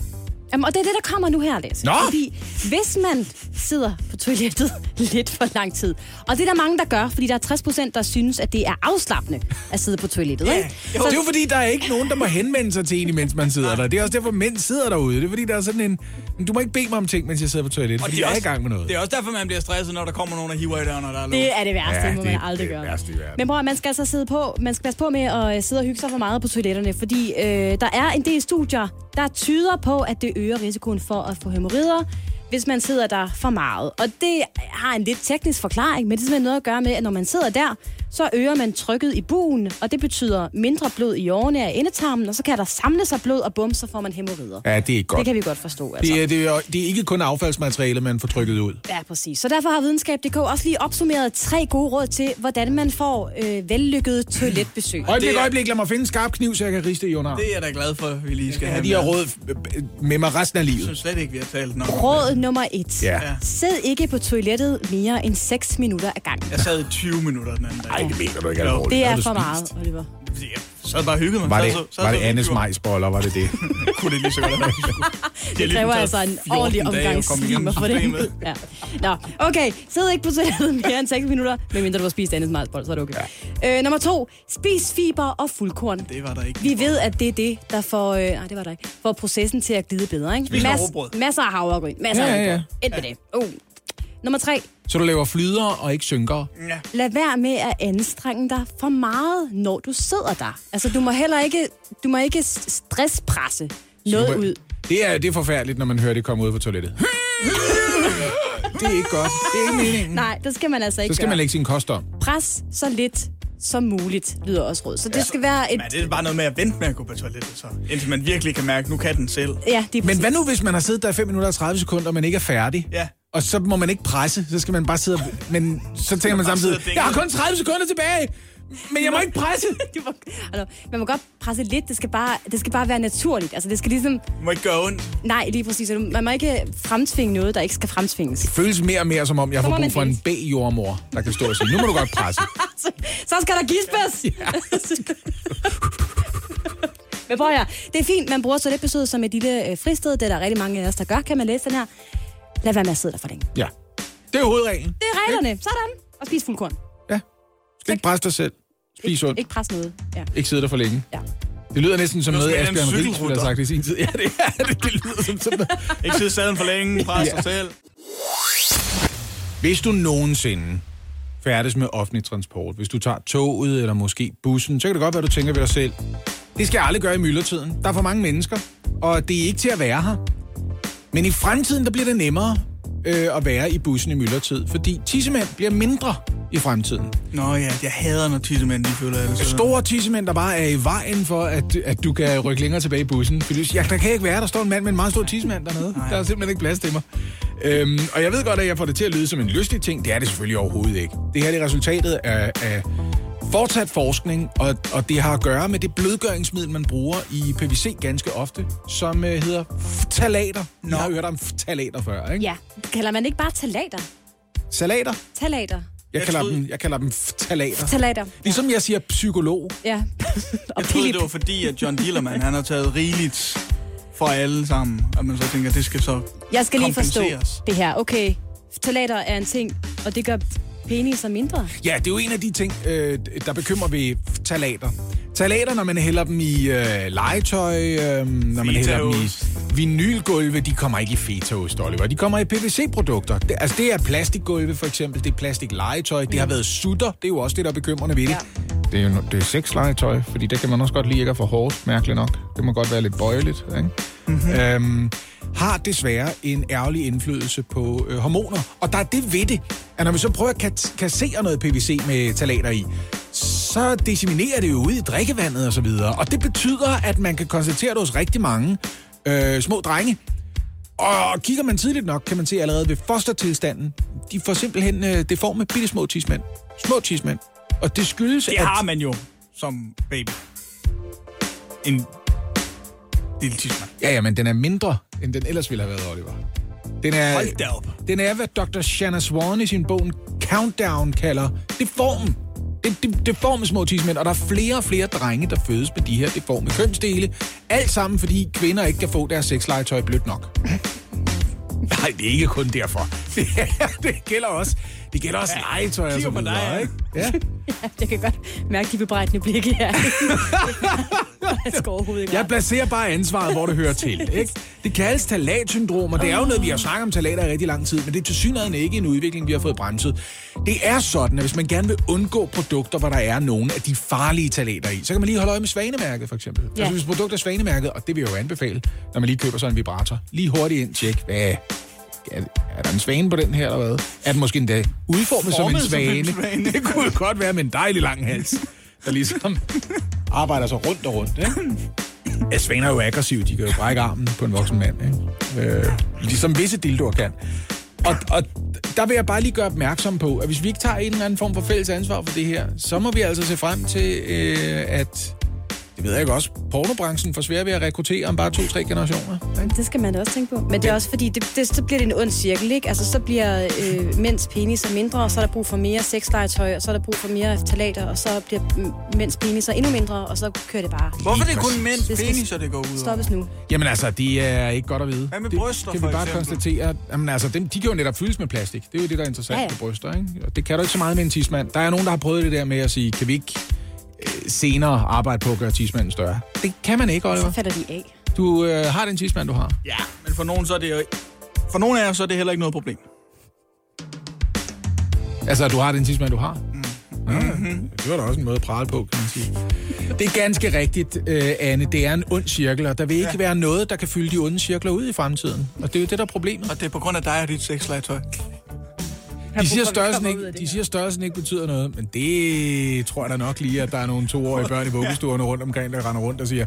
Jamen, og det er det, der kommer nu her, Lasse. Nå! Fordi hvis man sidder på toilettet lidt for lang tid, og det er der mange, der gør, fordi der er 60 procent, der synes, at det er afslappende at sidde på toilettet. ikke? Jo, det er jo fordi, der er ikke nogen, der må henvende sig til en, imens man sidder der. Det er også derfor, mænd sidder derude. Det er fordi, der er sådan en... Du må ikke bede mig om ting, mens jeg sidder på toilettet, fordi jeg er i gang med noget. Det er også derfor, man bliver stresset, når der kommer nogen, der hiver i døren, når der er låst. Det er det værste, Ja, ja, må det man er aldrig det gøre. værste i verden. Men bror, man skal altså sidde på, man skal passe på med at øh, sidde og hygge sig for meget på toiletterne, fordi øh, der er en del studier, der tyder på, at det øger risikoen for at få hemorrider, hvis man sidder der for meget. Og det har en lidt teknisk forklaring, men det er simpelthen noget at gøre med, at når man sidder der, så øger man trykket i buen, og det betyder mindre blod i årene af endetarmen, og så kan der samle sig blod, og bum, så får man hemorrider. Ja, det er godt. Det kan vi godt forstå, altså. Det er, det, er, det er ikke kun affaldsmateriale, man får trykket ud. Ja, præcis. Så derfor har Videnskab.dk også lige opsummeret tre gode råd til, hvordan man får øh, vellykket toiletbesøg. Øjeblik, Det er- øjeblik, lad mig finde en skarp kniv, så jeg kan riste i under. Det er jeg da glad for, at vi lige skal Ja, have de har råd med mig resten af Jeg livet. synes slet ikke, vi har talt nok. Råd nummer et. Ja. Ja. Sid ikke på toilettet mere end 6 minutter ad gangen. Jeg sad i 20 minutter den anden dag. Nej, det mener du ikke alvorligt. Det er for meget, Oliver. Fordi Jeg sad bare og hyggede mig. Var det, så- sad var så det Annes majsboller, var det det? Kunne det lige så godt have været. Det kræver altså en ordentlig omgang slimer for det. Ja. Nå, okay. Sid ikke på toilettet mere end 6 minutter, medmindre du har spist andet smartbold, så er det okay. Ja. Øh, nummer to. Spis fiber og fuldkorn. Det var der ikke. Vi ved, at det er det, der får, øh, nej, det var der ikke, får processen til at glide bedre. Ikke? Spis rugbrød. masser af havregryn. Masser Ja, af ja, ja. havregryn. Ind med det. Uh. Nummer tre. Så du laver flyder og ikke synker? Ja. Lad være med at anstrenge dig for meget, når du sidder der. Altså, du må heller ikke, du må ikke stresspresse noget ud. Det er, det er forfærdeligt, når man hører det komme ud fra toilettet. det er ikke godt. Det er ikke meningen. Nej, det skal man altså ikke Så skal gøre. man lægge sin kost om. Pres så lidt som muligt, lyder også råd. Så det skal være et... Men det er bare noget med at vente med at gå på toilettet, så. Indtil man virkelig kan mærke, nu kan den selv. Ja, det er Men hvad nu, hvis man har siddet der i 5 minutter og 30 sekunder, og man ikke er færdig? Ja. Og så må man ikke presse, så skal man bare sidde og... Men så tænker man samtidig, jeg har kun 30 sekunder tilbage, men jeg må ikke presse. Du må, altså, man må godt presse lidt, det skal, bare, det skal bare være naturligt. Altså, det skal ligesom... Det må ikke gøre ondt. Nej, lige præcis. Altså, Man må ikke fremtvinge noget, der ikke skal fremtvinges. Det føles mere og mere som om, jeg får brug man for en. B-jordmor, der kan stå og sige, nu må du godt presse. så, så skal der gispes! Men prøv høre, det er fint, man bruger toiletbesøget som et lille øh, fristed. Det er der rigtig mange af os, der gør. Kan man læse den her? Lad være med at sidde der for længe. Ja. Det er hovedreglen. Det er reglerne. Sådan. Og spis fuldkorn. Ja. Skal ikke presse dig selv. Spis sundt. Ikke pres noget. Ja. Ikke sidde der for længe. ja. Det lyder næsten som noget, Asbjørn Ries ville cykelrytter. have sagt i sin tid. Ja, det er det. Det lyder som sådan noget. Ikke sidde staden for længe, pres Ja. dig selv. Hvis du nogensinde færdes med offentlig transport, hvis du tager toget eller måske bussen, så kan det godt være, du tænker ved dig selv, det skal jeg aldrig gøre i myldretiden. Der er for mange mennesker, og det er ikke til at være her. Men i fremtiden, der bliver det nemmere øh, at være i bussen i myldretid, fordi tissemænd bliver mindre i fremtiden. Nå ja, jeg hader, når tissemænd de føler det. Så. Store tissemænd, der bare er i vejen for, at, at du kan rykke længere tilbage i bussen. Fordi ja, der kan ikke være, der står en mand med en meget stor tissemand dernede. Nej. Der er simpelthen ikke plads til mig. Øhm, og jeg ved godt, at jeg får det til at lyde som en lystig ting. Det er det selvfølgelig overhovedet ikke. Det her det er resultatet af, af fortsat forskning, og, og det har at gøre med det blødgøringsmiddel, man bruger i PVC ganske ofte, som øh, hedder ftalater. Nå. Jeg har hørt om ftalater før, ikke? ja. Kalder man ikke bare talater? Salater? Talater. Jeg, Jeg kalder, troede- dem, jeg kalder dem ftalater. Talater. Ligesom jeg siger psykolog. Ja. og Jeg troede, det var fordi, at John Dillermand, han har taget rigeligt for alle sammen. Og man så tænker, det skal så Jeg skal lige forstå det her. Okay, talater er en ting, og det gør peniser mindre. Ja, det er jo en af de ting, øh, der bekymrer ved talater. Talater, når man hælder dem i øh, legetøj, øh, når man hælder dem i vinylgulve, de kommer ikke i fetaost, Oliver. De kommer i PVC-produkter. Det, altså, det er plastikgulve, for eksempel. Det er plastiklegetøj. Det har været sutter. Det er jo også det, der er bekymrende ved det. Ja. Det er jo det er sexlegetøj, fordi det kan man også godt lide ikke er for hårdt, mærkeligt nok. Det må godt være lidt bøjeligt, ikke? Mm-hmm. Øhm, har desværre en ærgerlig indflydelse på øh, hormoner. Og der er det ved det, at når vi så prøver at kat- kassere noget PVC med talater i, så disseminerer det jo ud i drikkevandet og så videre. Og det betyder, at man kan konstatere det hos rigtig mange øh, små drenge. Og kigger man tidligt nok, kan man se allerede ved fostertilstanden, de får simpelthen øh, deforme bitte små tismænd. Små tismænd. Og det skyldes, Det at... har man jo som baby. En lille tidsmand. Ja, ja, men den er mindre, end den ellers ville have været, Oliver. Den er, Hold da op. Den er, hvad Dr. Shanna Swan i sin bog Countdown kalder deform. Det, det, deforme små tidsmænd, og der er flere og flere drenge, der fødes med de her deforme kønsdele. Alt sammen, fordi kvinder ikke kan få deres sexlegetøj blødt nok. Nej, det er ikke kun derfor. Det, er, det gælder også, det gælder også ja, legetøj og så videre, dig, ikke? Ja. Jeg kan godt mærke de bebrejdende blikke her. jeg placerer bare ansvaret, hvor det hører til. Ikke? Det kaldes talatsyndrom, og det er jo noget, vi har snakket om talater i rigtig lang tid, men det er til synligheden ikke en udvikling, vi har fået bremset. Det er sådan, at hvis man gerne vil undgå produkter, hvor der er nogle af de farlige talater i, så kan man lige holde øje med svanemærket, for eksempel. Ja. Ja. Altså, hvis produkter er svanemærket, og det vil jeg jo anbefale, når man lige køber sådan en vibrator, lige hurtigt ind, tjek, hvad er, er der en svane på den her, eller hvad? Er den måske endda udformet som en som en svane? Det kunne jo godt være med en dejlig lang hals, der ligesom arbejder sig rundt og rundt, ikke? Ja, svaner er jo aggressive. De kan jo brække armen på en voksen mand. Ikke? Øh, ligesom visse dildoer kan. Og, og der vil jeg bare lige gøre opmærksom på, at hvis vi ikke tager en eller anden form for fælles ansvar for det her, så må vi altså se frem til, øh, at ved jeg ikke også, pornobranchen får svært ved at rekruttere om bare to-tre generationer. Ikke? Det skal man da også tænke på. Men det er også fordi, det, det, så bliver det en ond cirkel, ikke? Altså, så bliver øh, mænds peniser mindre, og så er der brug for mere sexlegetøj, og så er der brug for mere talater, og så bliver mænds peniser endnu mindre, og så kører det bare. Hvorfor er det kun mænds Det peniser, det går ud over? Stoppes nu. Jamen altså, det er ikke godt at vide. Hvad med det bryster, kan for vi bare eksempel? konstatere. Jamen altså, dem, de kan jo netop fyldes med plastik. Det er jo det, der er interessant Ja, ja, med bryster, ikke? Og det kan du ikke så meget med en tidsmand. Der er nogen, der har prøvet det der med at sige, kan vi ikke senere arbejde på at gøre tidsmanden større? Det kan man ikke, Oliver. Så falder de af. Du øh, har den tidsmand, du har. Ja, men for nogen, så er det jo... For nogen af jer, så er det heller ikke noget problem. Altså, du har den tidsmand, du har. Mm-hmm. Det var da også en måde at prale på, kan man sige. Det er ganske rigtigt, øh, Anne. Det er en ond cirkel, og der vil ikke ja. være noget, der kan fylde de onde cirkler ud i fremtiden. Og det er jo det, der er problemet. Og det er på grund af dig og dit sexlegetøj. De siger, størrelsen ikke, de siger, størrelsen ikke betyder noget, men det tror jeg da nok lige, at der er nogle toårige børn i vuggestuerne rundt omkring, der render rundt og siger,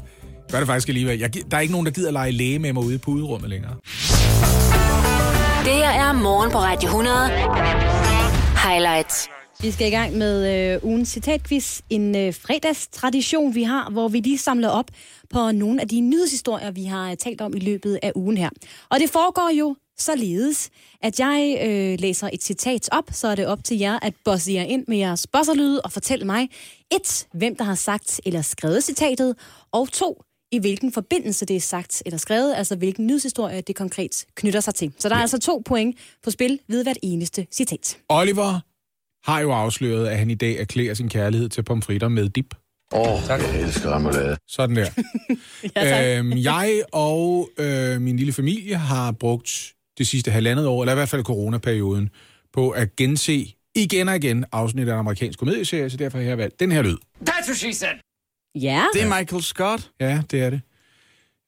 gør det faktisk alligevel. Jeg, der er ikke nogen, der gider lege læge med mig ude i puderummet længere. Det her er morgen på Radio 100. Highlights. Vi skal i gang med øh, ugens citatquiz. En øh, fredagstradition, vi har, hvor vi lige samler op på nogle af de nyhedshistorier, vi har øh, talt om i løbet af ugen her. Og det foregår jo således, at jeg øh, læser et citat op, så er det op til jer at bosse jer ind med jeres bosserlyde og fortælle mig et, hvem der har sagt eller skrevet citatet, og to, i hvilken forbindelse det er sagt eller skrevet, altså hvilken nyhedshistorie det konkret knytter sig til. Så der er altså to point på spil ved hvert eneste citat. Oliver har jo afsløret, at han i dag erklærer sin kærlighed til pomfritter med dip. Åh, oh, jeg elsker remoulade. Sådan der. Ja, tak. øhm, jeg og øh, min lille familie har brugt det sidste halvandet år, eller i hvert fald coronaperioden, på at gense igen og igen afsnit af en amerikansk komedieserie, så derfor har jeg valgt den her lyd. Ja, Det er Michael Scott. Ja, det er det.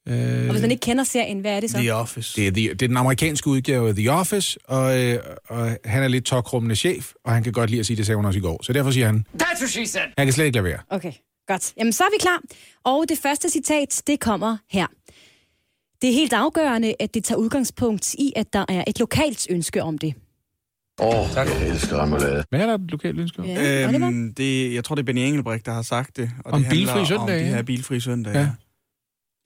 Øh, og hvis man ikke kender serien, hvad er det så? The Office. det, er the, det er den amerikanske udgave af The Office, og, øh, og han er lidt tokrummende chef, og han kan godt lide at sige, det sagde hun også i går. Så derfor siger han, That's what she said. han kan slet ikke lade være. Okay, godt. Jamen, så er vi klar. Og det første citat, det kommer her. Det er helt afgørende, at det tager udgangspunkt i, at der er et lokalt ønske om det. Åh, oh, jeg elsker remoulade. Hvad er der et lokalt ønske om? Ja? Øhm, det, jeg tror, det er Benny Engelbrecht, der har sagt det. Og Om det handler bilfri søndag, Om de her bilfri søndag, Ja. ja.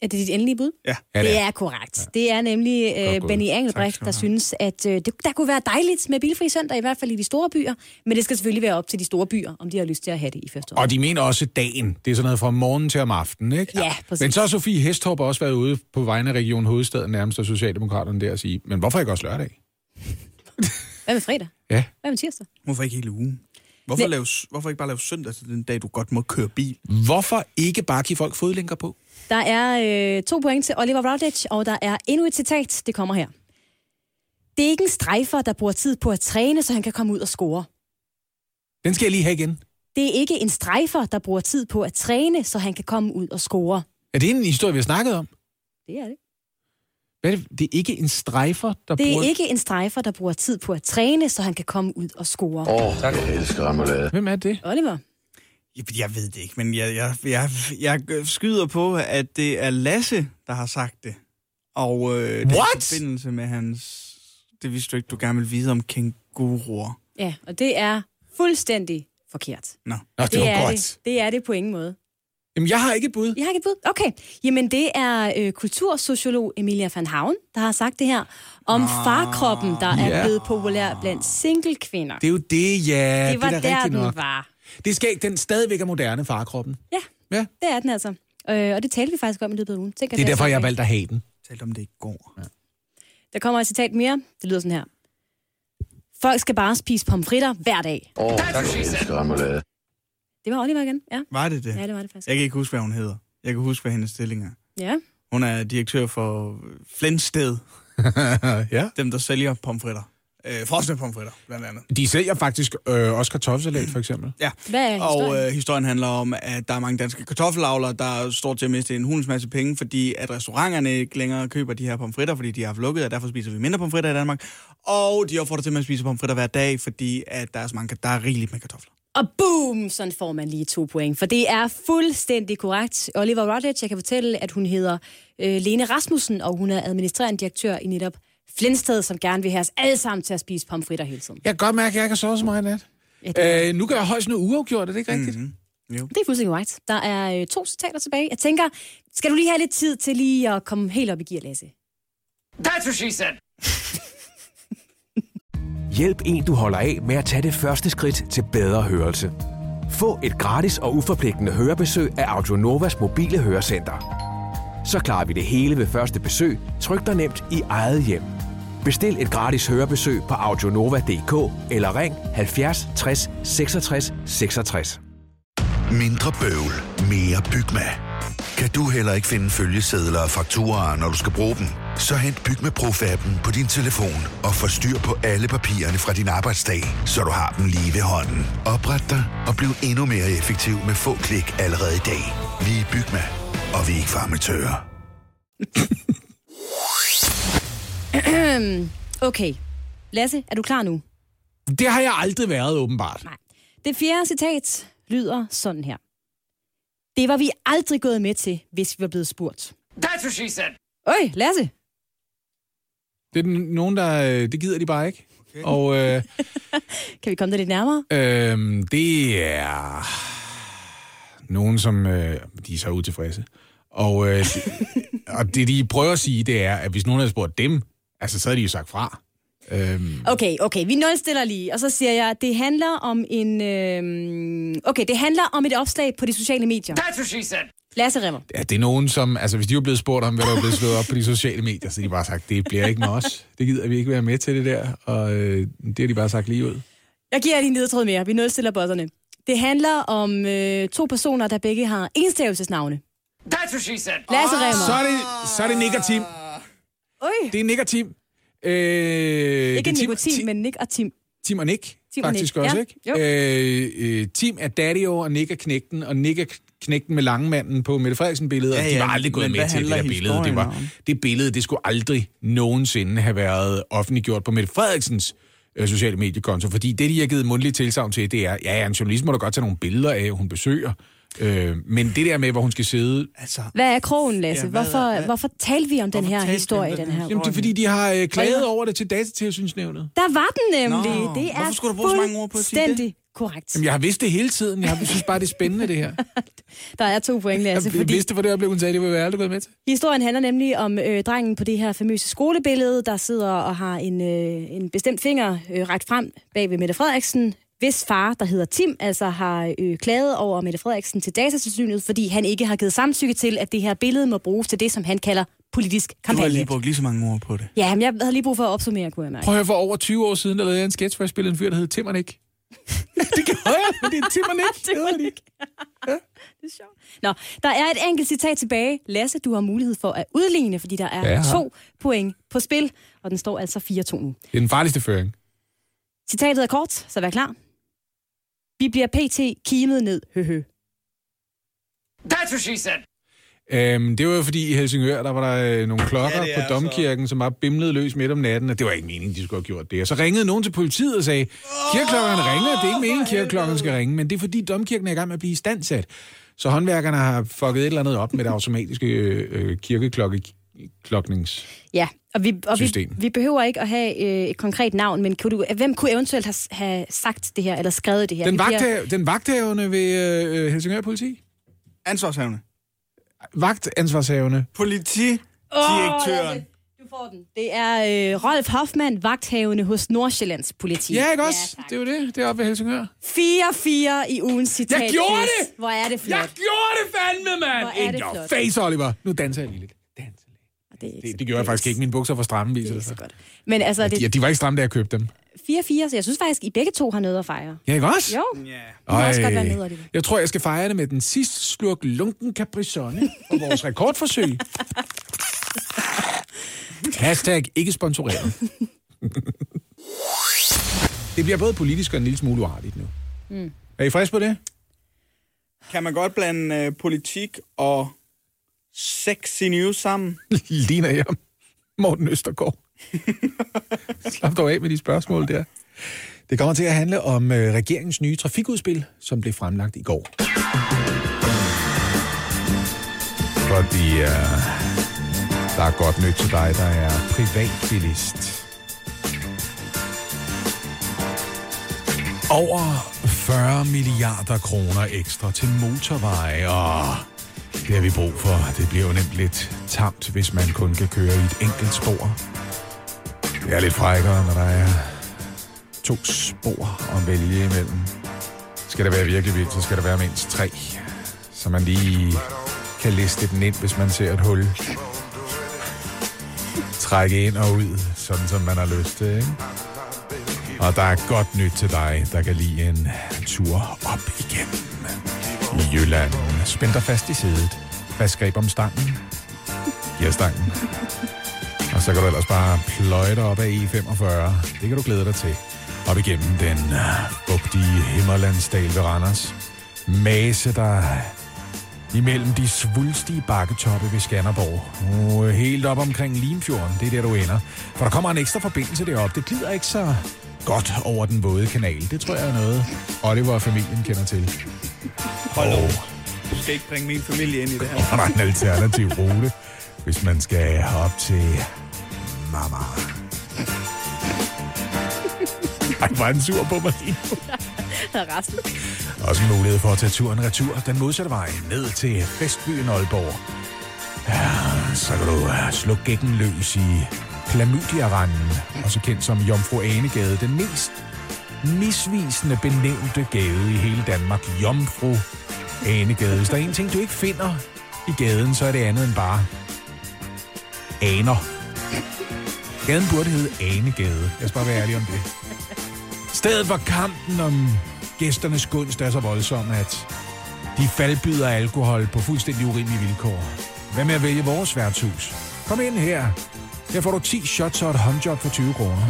Er det dit endelige bud? Ja. Ja, Det er korrekt. Ja. Det er nemlig øh, gået. Benny Engelbrecht, der synes, at øh, det, der kunne være dejligt med bilfri søndag, i hvert fald i de store byer. Men det skal selvfølgelig være op til de store byer, om de har lyst til at have det i første år. Og de mener også dagen. Det er sådan noget fra morgen til om aftenen, ikke? Ja, præcis. Men så har Sofie Hestorp også været ude på vegne af Region Hovedstaden, nærmest af Socialdemokraterne der, og sige, men hvorfor ikke også lørdag? Hvad med fredag? Ja. Hvad med tirsdag? Hvorfor ikke hele ugen? Hvorfor, Nej. lave, hvorfor ikke bare lave søndag til den dag, du godt må køre bil? Hvorfor ikke bare give folk fodlænker på? Der er øh, to point til Oliver Routledge, og der er endnu et citat. Det kommer her. Det er ikke en strejfer, der bruger tid på at træne, så han kan komme ud og score. Den skal jeg lige have igen. Det er ikke en strejfer, der bruger tid på at træne, så han kan komme ud og score. Er det en historie, vi har snakket om? Det er det. Hvad er det? det er ikke en strejfer, der Det bruger... er ikke en strejfer, der bruger tid på at træne, så han kan komme ud og score. Åh, oh, jeg elsker remoulade. Hvem er det? Oliver? Jeg, jeg ved det ikke, men jeg, jeg, jeg, jeg skyder på, at det er Lasse, der har sagt det. Og øh, det er i forbindelse med hans... Det vidste du ikke, du gerne vil vide om kænguruer. Ja, og det er fuldstændig forkert. Nå. Nå, det, var er godt. det. Det er det på ingen måde. Jamen, jeg har ikke et bud. Jeg har ikke et bud. Okay. Jamen, det er øh, kultursociolog Emilia van Havn, der har sagt det her om ah, farkroppen, der er ja. blevet populær blandt single-kvinder. Det er jo det, ja. det var det er der, rigtigt den nok. var. Det skal den stadigvæk er moderne, farkroppen. Ja, Ja. det er den altså. Øh, og det talte vi faktisk om i løbet af ugen. Tænk, at Det er derfor, sagt jeg har rigtigt. valgt at have den. Talte om det i går. Ja. Der kommer et citat mere. Det lyder sådan her. Folk skal bare spise pomfritter hver dag. Åh, oh, jeg remoulade. Det var Oliver igen. Ja, Var det det? ja det var det faktisk. Jeg kan ikke huske, hvad hun hedder. Jeg kan huske, hvad hendes stilling er. Ja. Hun er direktør for Flintsted, ja. dem der sælger pomfritter. Øh, frosne pomfritter, blandt andet. De sælger faktisk øh, også kartoffelsalat, for eksempel. Ja, Hvad er historien? og øh, historien handler om, at der er mange danske kartoffelavlere, der står til at miste en hulens masse penge, fordi at restauranterne ikke længere køber de her pomfritter, fordi de har haft lukket, og derfor spiser vi mindre pomfritter i Danmark. Og de opfordrer til, at man spiser pomfritter hver dag, fordi at der er så mange, der er rigeligt med kartofler. Og boom, sådan får man lige to point. For det er fuldstændig korrekt. Oliver Routledge, jeg kan fortælle, at hun hedder øh, Lene Rasmussen, og hun er administrerende direktør i netop Flindsted, som gerne vil have os alle sammen til at spise pomfritter hele tiden. Jeg kan godt mærke, at jeg ikke har sovet så meget i nat. Ja, det, Øh, nu kan jeg højst noget uafgjort, er det ikke rigtigt? Mm-hmm. Jo. det er fuldstændig korrekt. Der er øh, to citater tilbage. Jeg tænker, skal du lige have lidt tid til lige at komme helt op i gear, Lasse? Hjælp en, du holder af med at tage det første skridt til bedre hørelse. Få et gratis og uforpligtende hørebesøg af Audionovas mobile hørecenter. Så klarer vi det hele ved første besøg, tryk dig nemt i eget hjem. Bestil et gratis hørebesøg på audionova.dk eller ring 70 60 66 66. Mindre bøvl, mere Bygma. Kan du heller ikke finde følgesedler og fakturer, når du skal bruge dem? Så hent Bygma Pro-appen på din telefon og få styr på alle papirerne fra din arbejdsdag, så du har dem lige ved hånden. Opret dig og bliv endnu mere effektiv med få klik allerede i dag. Vi er Bygma, og vi er ikke farmatører. Okay. Lasse, er du klar nu? Det har jeg aldrig været, åbenbart. Nej. Det fjerde citat lyder sådan her. Det var vi aldrig gået med til, hvis vi var blevet spurgt. That's what she said. Øj, Lasse. Det er den- nogen, der... øh, Det gider de bare ikke. Okay. Og øh, Kan vi komme det lidt nærmere? øh, det er nogen, som... Øh, de er så utilfredse. Og, øh, og det, de prøver at sige, det er, at hvis nogen havde spurgt dem, altså, så havde de jo sagt fra. Øhm, Okay, okay, vi nulstiller lige, og så siger jeg, at det handler om en... Øh... Okay, det handler om et opslag på de sociale medier. That's what she said. Lasse Remmer. ja, det er nogen, som... Altså, hvis de var blevet spurgt om, hvad der var blevet slået op på de sociale medier, så de bare sagt, det bliver ikke med os. Det gider vi ikke være med til det der. Og øh, det har de bare sagt lige ud. Jeg giver lige en ledtråd mere. Vi nulstiller bosserne. Det handler om øh, to personer, der begge har enstavelsesnavne. That's what she said. Lasse Remmer. Så er det, så er det Tim. Øj. Det er Tim. Øh, Ikke Tim, nikotin, Tim, men Nick og Tim. Tim og Nick, Tim og faktisk Nick, også, ja. ikke? Øh, øh, Tim er daddy og Nick er knægten, og Nick er knægten med langmanden på Mette Frederiksen-billedet, Ja, og de var ja, aldrig gået med hvad til det handler der billede. Det, var, det billede, det skulle aldrig nogensinde have været offentliggjort på Mette Frederiksens øh, sociale mediekonto, fordi det, de har givet mundtligt tilsavn til, det er, ja, ja, en journalist må da godt tage nogle billeder af, hun besøger, øh, men det der med, hvor hun skal sidde Altså, Hvad er krogen, Lasse? Ja, hvad- hvorfor, hvad- hvorfor talte vi om den her historie? den Den her? Jamen, det er fordi, de har øh, klaget over det til datatilsynsnævnet. Der var den nemlig. Nå, det er hvorfor skulle du bruge så mange ord på at sige det? korrekt. Jamen, jeg har vidst det hele tiden. Jeg synes bare, det er spændende, det her. Der er to point, Lasse, Jeg fordi vidste, for det øjeblik, hun sagde, det var jeg aldrig gået med til. historien handler nemlig om øh, drengen på det her famøse skolebillede, der sidder og har en, øh, en bestemt finger øh, ret frem bag ved Mette Frederiksen, hvis far, der hedder Tim, altså har øh, klaget over Mette Frederiksen til datatilsynet, fordi han ikke har givet samtykke til, at det her billede må bruges til det, som han kalder politisk Du har kampagne. lige brugt lige så mange ord på det. Ja, men jeg havde lige brug for at opsummere, kunne jeg mærke. Prøv at høre, for over 20 år siden, der lavede jeg en sketch, hvor jeg spillede en fyr, der hed Timmernik. det kan jeg, men det er Timmernik. Timmernik. det er sjovt. Nå, der er et enkelt citat tilbage. Lasse, du har mulighed for at udligne, fordi der er Ja, to point på spil, og den står altså 4-2 nu. Det er den farligste føring. Citatet er kort, så vær klar. Vi bliver pt. kimet ned, høhø. That's what she said. Øhm, det var jo fordi i Helsingør, der var der øh, nogle klokker Ja, er på domkirken, som bare bimlede løs midt om natten, og det var ikke meningen, de skulle have gjort det. Og så ringede nogen til politiet og sagde, kirkeklokkerne ringer, det er ikke meningen, kirkeklokkerne skal ringe, men det er fordi domkirken er i gang med at blive istandsat. Så håndværkerne har fucket et eller andet op med det automatiske øh, øh, kirkeklokknings... Ja, og, vi, og vi, vi behøver ikke at have øh, et konkret navn, men kunne du, hvem kunne eventuelt have, have sagt det her, eller skrevet det her? Den, Vi bliver- den vagthavende ved øh, Helsingør politi? Ansvarshavne. Vagtansvarshavende. Politidirektøren. Du får den. Det er øh, Rolf Hoffmann, vagthavende hos Nordsjællands politi. Ja, ikke også? Ja, tak. det er jo det. Det er oppe ved Helsingør. 4-4 i ugens citat. Jeg gjorde det! Hvor er det flot. Jeg gjorde det fandme, mand! Hvor er det flot. face, Oliver. Nu danser jeg lige lidt. Det, er ikke Det, det gjorde jeg faktisk ikke. Mine bukser var stramme, Det viser er det ikke så sig. godt. Men altså, det Ja, de var ikke stramme, da jeg købte dem. er 4-4, så jeg synes faktisk, I begge to har noget at fejre. Ja, ikke også? Jo, Ja. det må også godt være nede, jeg tror, jeg skal fejre det med den sidste slurk lunken Caprisonne og vores rekordforsøg. Hashtag ikke sponsoreret. det bliver både politisk og en lille smule uartigt nu. Mm. Er I friske på det? Kan man godt blande øh, politik og sexy news sammen? Ligner jeg Morten Østergaard. Slap dog af med de spørgsmål der. Det kommer til at handle om øh, regeringens nye trafikudspil, som blev fremlagt i går. Fordi øh, der er godt nyt til dig, der er privatbilist. Over 40 milliarder kroner ekstra til motorveje, og det har vi brug for. Det bliver jo nemt lidt tamt, hvis man kun kan køre i et enkelt spor. Det er lidt frækkere, når der er to spor at vælge imellem. Skal det være virkelig vildt, så skal der være mindst tre. Så man lige kan liste den ind, hvis man ser et hul. Trække ind og ud, sådan som man har lyst til, ikke? Og der er godt nyt til dig, der kan lide en tur op igennem i Jylland. Spænd dig fast i sædet. Fast greb om stangen. Gearstangen. Og så kan du ellers bare pløje dig op ad E45. Det kan du glæde dig til. Op igennem den øh, bugtige Himmerlandsdal ved Randers. Mase dig imellem de svulstige bakketoppe ved Skanderborg. Og øh, helt op omkring Limfjorden, det er der, du ender. For der kommer en ekstra forbindelse derop. Det glider ikke så godt over den våde kanal. Det tror jeg er noget, Oliver og familien kender til. Hold oh. Du skal ikke bringe min familie ind i det her. Og der er en alternativ rute, hvis man skal op til Mama. Ej, var han sur på mig lige nu. Resten. Også en mulighed for at tage turen retur den modsatte vej ned til Festbyen Aalborg. Ja, så kan du uh, slå gækken løs i Klamydia-randen, også kendt som Jomfru Anegade, den mest misvisende benævnte gade i hele Danmark. Jomfru Anegade. Hvis der er en ting, du ikke finder i gaden, så er det andet end bare aner. Gaden burde hedde Anegade. Jeg skal bare være ærlig om det. Stedet for kampen om gæsternes gunst er så voldsom, at de faldbyder alkohol på fuldstændig urimelige vilkår. Hvad med at vælge vores værtshus? Kom ind her. Her får du 10 shots og et håndjob for 20 kroner.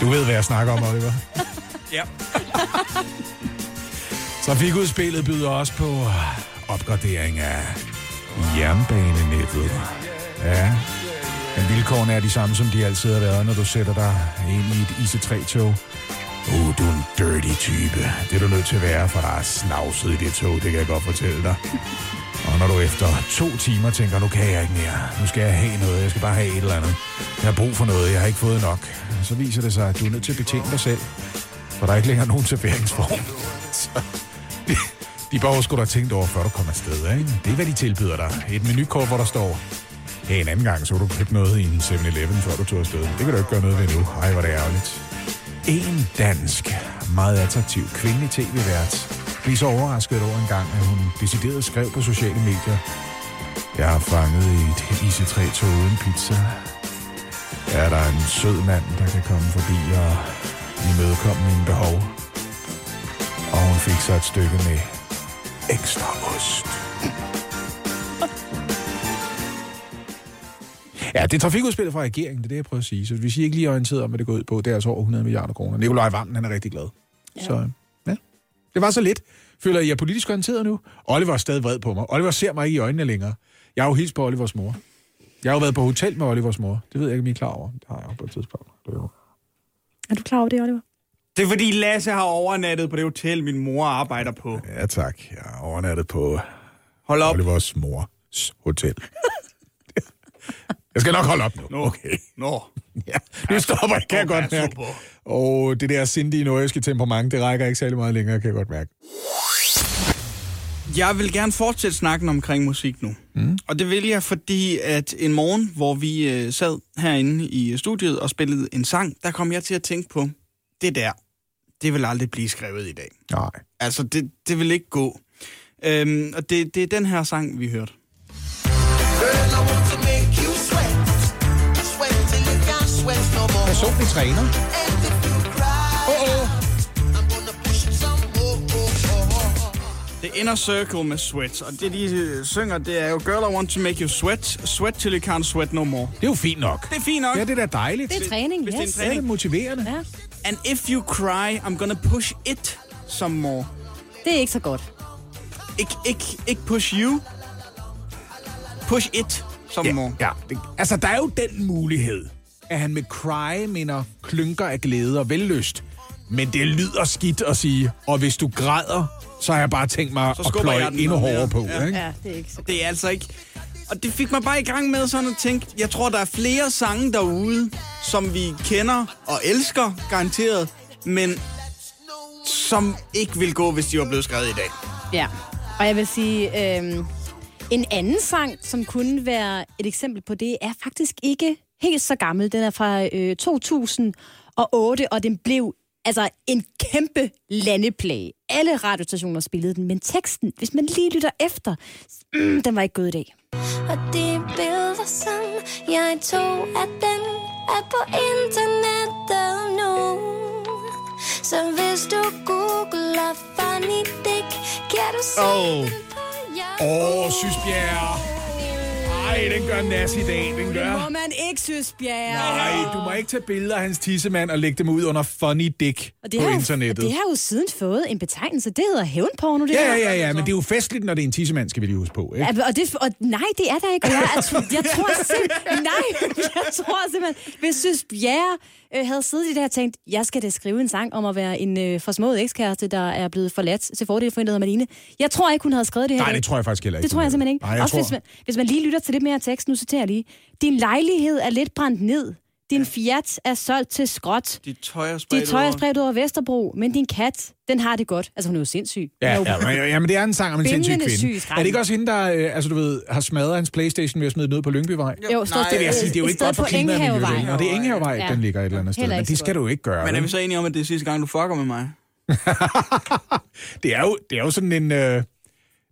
Du ved, hvad jeg snakker om, Oliver. Ja. Trafikudspillet byder også på opgradering af jernbanenettet. Ja, men vilkårene er de samme, som de altid har været, når du sætter dig ind i et IC3-tog. Uh, du er en dirty type. Det er du nødt til at være, for der er snavset i det tog, det kan jeg godt fortælle dig. Og når du efter to timer tænker, nu kan jeg ikke mere, nu skal jeg have noget, jeg skal bare have et eller andet. Jeg har brug for noget, jeg har ikke fået nok. Så viser det sig, at du er nødt til at betjene dig selv, for der er ikke længere nogen serveringsform. Så de, de borgere skulle da have tænkt over, før du kommer afsted. Ikke? Det er, hvad de tilbyder dig. Et menukort, hvor der står, hey, en anden gang, så du købe noget i en 7-Eleven, før du tog afsted. Det kan du ikke gøre noget ved nu. Ej, hvor er det ærgerligt. En dansk, meget attraktiv kvindelig tv-vært blev så overrasket over en gang, at hun decideret skrev på sociale medier, Jeg har fanget i et IC3-tog uden pizza. Er der en sød mand, der kan komme forbi og imødekomme mine behov? Og hun fik så et stykke med ekstra ost. Ja, det er trafikudspillet fra regeringen, det er det, jeg prøver at sige. Så hvis I ikke lige er orienteret om, hvad det går ud på, det er altså over 100 milliarder kroner. Nikolaj Vammen, han er rigtig glad. Ja. Så ja, det var så lidt. Føler I jer politisk orienteret nu? Oliver er stadig vred på mig. Oliver ser mig ikke i øjnene længere. Jeg har jo hilst på Olivers mor. Jeg har jo været på hotel med Olivers mor. Det ved jeg ikke, om I er klar over. Det har jeg jo på et tidspunkt. Det er jo... Er du klar over det, Oliver? Det er fordi Lasse har overnattet på det hotel, min mor arbejder på. Ja, tak. Jeg har overnattet på Hold op. Olivers mors hotel. jeg skal nok holde op nu. Nå. Okay. Nå. Ja, nu stopper jeg, kan jeg godt mærke. Og det der sindige nordjyske temperament, det rækker ikke særlig meget længere, kan jeg godt mærke. Jeg vil gerne fortsætte snakken omkring musik nu. Mm. Og det vil jeg, fordi at en morgen, hvor vi øh, sad herinde i studiet og spillede en sang, der kom jeg til at tænke på, det der, det vil aldrig blive skrevet i dag. Nej. Altså, det, det vil ikke gå. Øhm, og det, det er den her sang, vi hørte. Personlig træner. The Inner Circle med Sweat. Og det, de øh, synger, det er jo Girl, I want to make you sweat. Sweat till you can't sweat no more. Det er jo fint nok. Det er fint nok. Ja, det er da dejligt. Det er træning, hvis det er en yes. Ja, det er træning. motiverende. Ja. And if you cry, I'm gonna push it some more. Det er ikke så godt. Ikke, ikke, ikke push you. Push it some Ja, more. ja. Det, altså, der er jo den mulighed, at han med cry minder klynker af glæde og vellyst. Men det lyder skidt at sige, og hvis du græder, så har jeg bare tænkt mig Så at pløje endnu hårdere på. Ja. Ikke? Ja, det er ikke så godt. Det er altså ikke... Og det fik mig bare i gang med sådan at tænke, jeg tror, der er flere sange derude, som vi kender og elsker, garanteret, men som ikke vil gå, hvis de var blevet skrevet i dag. Ja, og jeg vil sige, øh, en anden sang, som kunne være et eksempel på det, er faktisk ikke helt så gammel. Den er fra øh, 2008, og den blev altså en kæmpe landeplage. Alle radiostationer spillede den, men teksten, hvis man lige lytter efter, mm, den var ikke gået i dag. Og de billeder, som jeg tog af den, er på internettet nu. Så hvis du googler funny dick, kan du se Åh. den på Yahoo. Åh, oh, Sysbjerg. Ej, den gør nas i dag, den gør. man ikke synes, Bjerre. Nej, du må ikke tage billeder af hans tissemand og lægge dem ud under funny dick Og det på har, jo, internettet. det har jo siden fået en betegnelse. Det hedder hævnporno, det Ja, ja, ja, ja, men det er jo festligt, når det er en tissemand, skal vi lige huske på. Ikke? Ja, og, det, og nej, det er der ikke. Og jeg, jeg, jeg tror simpelthen, nej, jeg tror simpelthen, hvis Søs Bjerre øh, havde siddet i det her og tænkt, jeg skal da skrive en sang om at være en øh, forsmået ekskæreste, der er blevet forladt til fordel for en, der hedder Marlene. Jeg tror ikke, hun havde skrevet det her. Nej, det tror jeg faktisk heller ikke. Det tror jeg simpelthen ikke. Nej, jeg Også tror... hvis, man, hvis man lige lytter til lidt mere tekst, nu citerer jeg lige. Din lejlighed er lidt brændt ned. Din Fiat er solgt til skråt. De tøj er Dit spredt tøj er over. spredt over Vesterbro, men din kat, den har det godt. Altså, hun er jo sindssyg. Ja, jo- ja, men, ja, men det er en sang om en sindssyg syg kvinde. i Er det ikke også hende, der øh, altså, du ved, har smadret hans Playstation ved at smide ud på Lyngbyvej? Jo, står Nej, Det vil jeg sige, det er jo ikke godt for på klima og miljø. Enghavevej. Og det er Enghavevej, Ja. den ligger et eller andet sted. Men det skal du ikke gøre. Men er vi så enige om, at det er sidste gang, du fucker med mig? det, er jo, det er jo sådan en... Øh,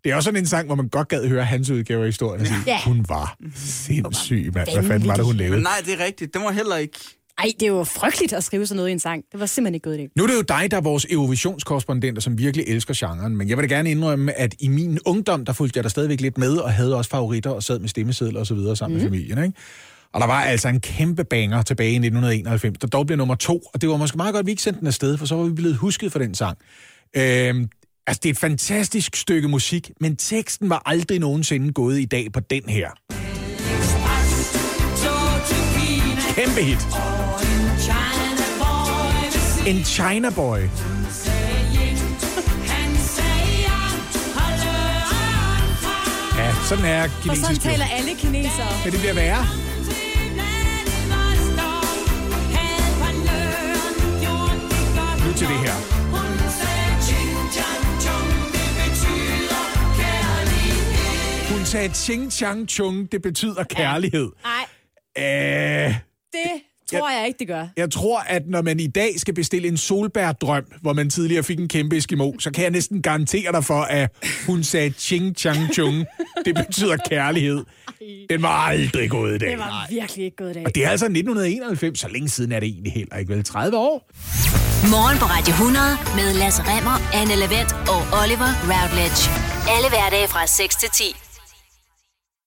det er også sådan en sang, hvor man godt gad høre hans udgave af historien. Sige, Ja. Hun var sindssyg, mand. Hvad fanden var det, hun Men lavede? nej, det er rigtigt. Det var heller ikke... Ej, det er jo frygteligt at skrive sådan noget i en sang. Det var simpelthen ikke gået i dag. Nu er det jo dig, der er vores Eurovisionskorrespondenter, som virkelig elsker genren. Men jeg vil da gerne indrømme, at i min ungdom, der fulgte jeg der stadigvæk lidt med, og havde også favoritter, og sad med stemmesedler og så videre sammen mm. med familien. Ikke? Og der var altså en kæmpe banger tilbage i 1991, der dog blev nummer to. Og det var måske meget godt, at vi ikke sendte den afsted, for så var vi blevet husket for den sang. Øhm, altså, det er et fantastisk stykke musik, men teksten var aldrig nogensinde gået i dag på den her. Kæmpe hit. En China Boy. Ja, sådan er Og kinesisk. sådan jo. taler alle kinesere. Ja, det bliver værre. Nu til det her. Sagde ching chang chung, det betyder kærlighed. Nej. Øh, det Tror jeg ikke, det gør. Jeg tror, at når man i dag skal bestille en solbærdrøm, hvor man tidligere fik en kæmpe eskimo, så kan jeg næsten garantere dig for, at hun sagde ching chang chung. Det betyder kærlighed. Den var aldrig gået i dag. Det var virkelig ikke gået i dag. Og det er altså 1991, så længe siden er det egentlig heller ikke vel 30 år. Morgen på Radio 100 med Lasse Remmer, Anne Lavendt og Oliver Routledge. Alle hverdage fra 6 til 10.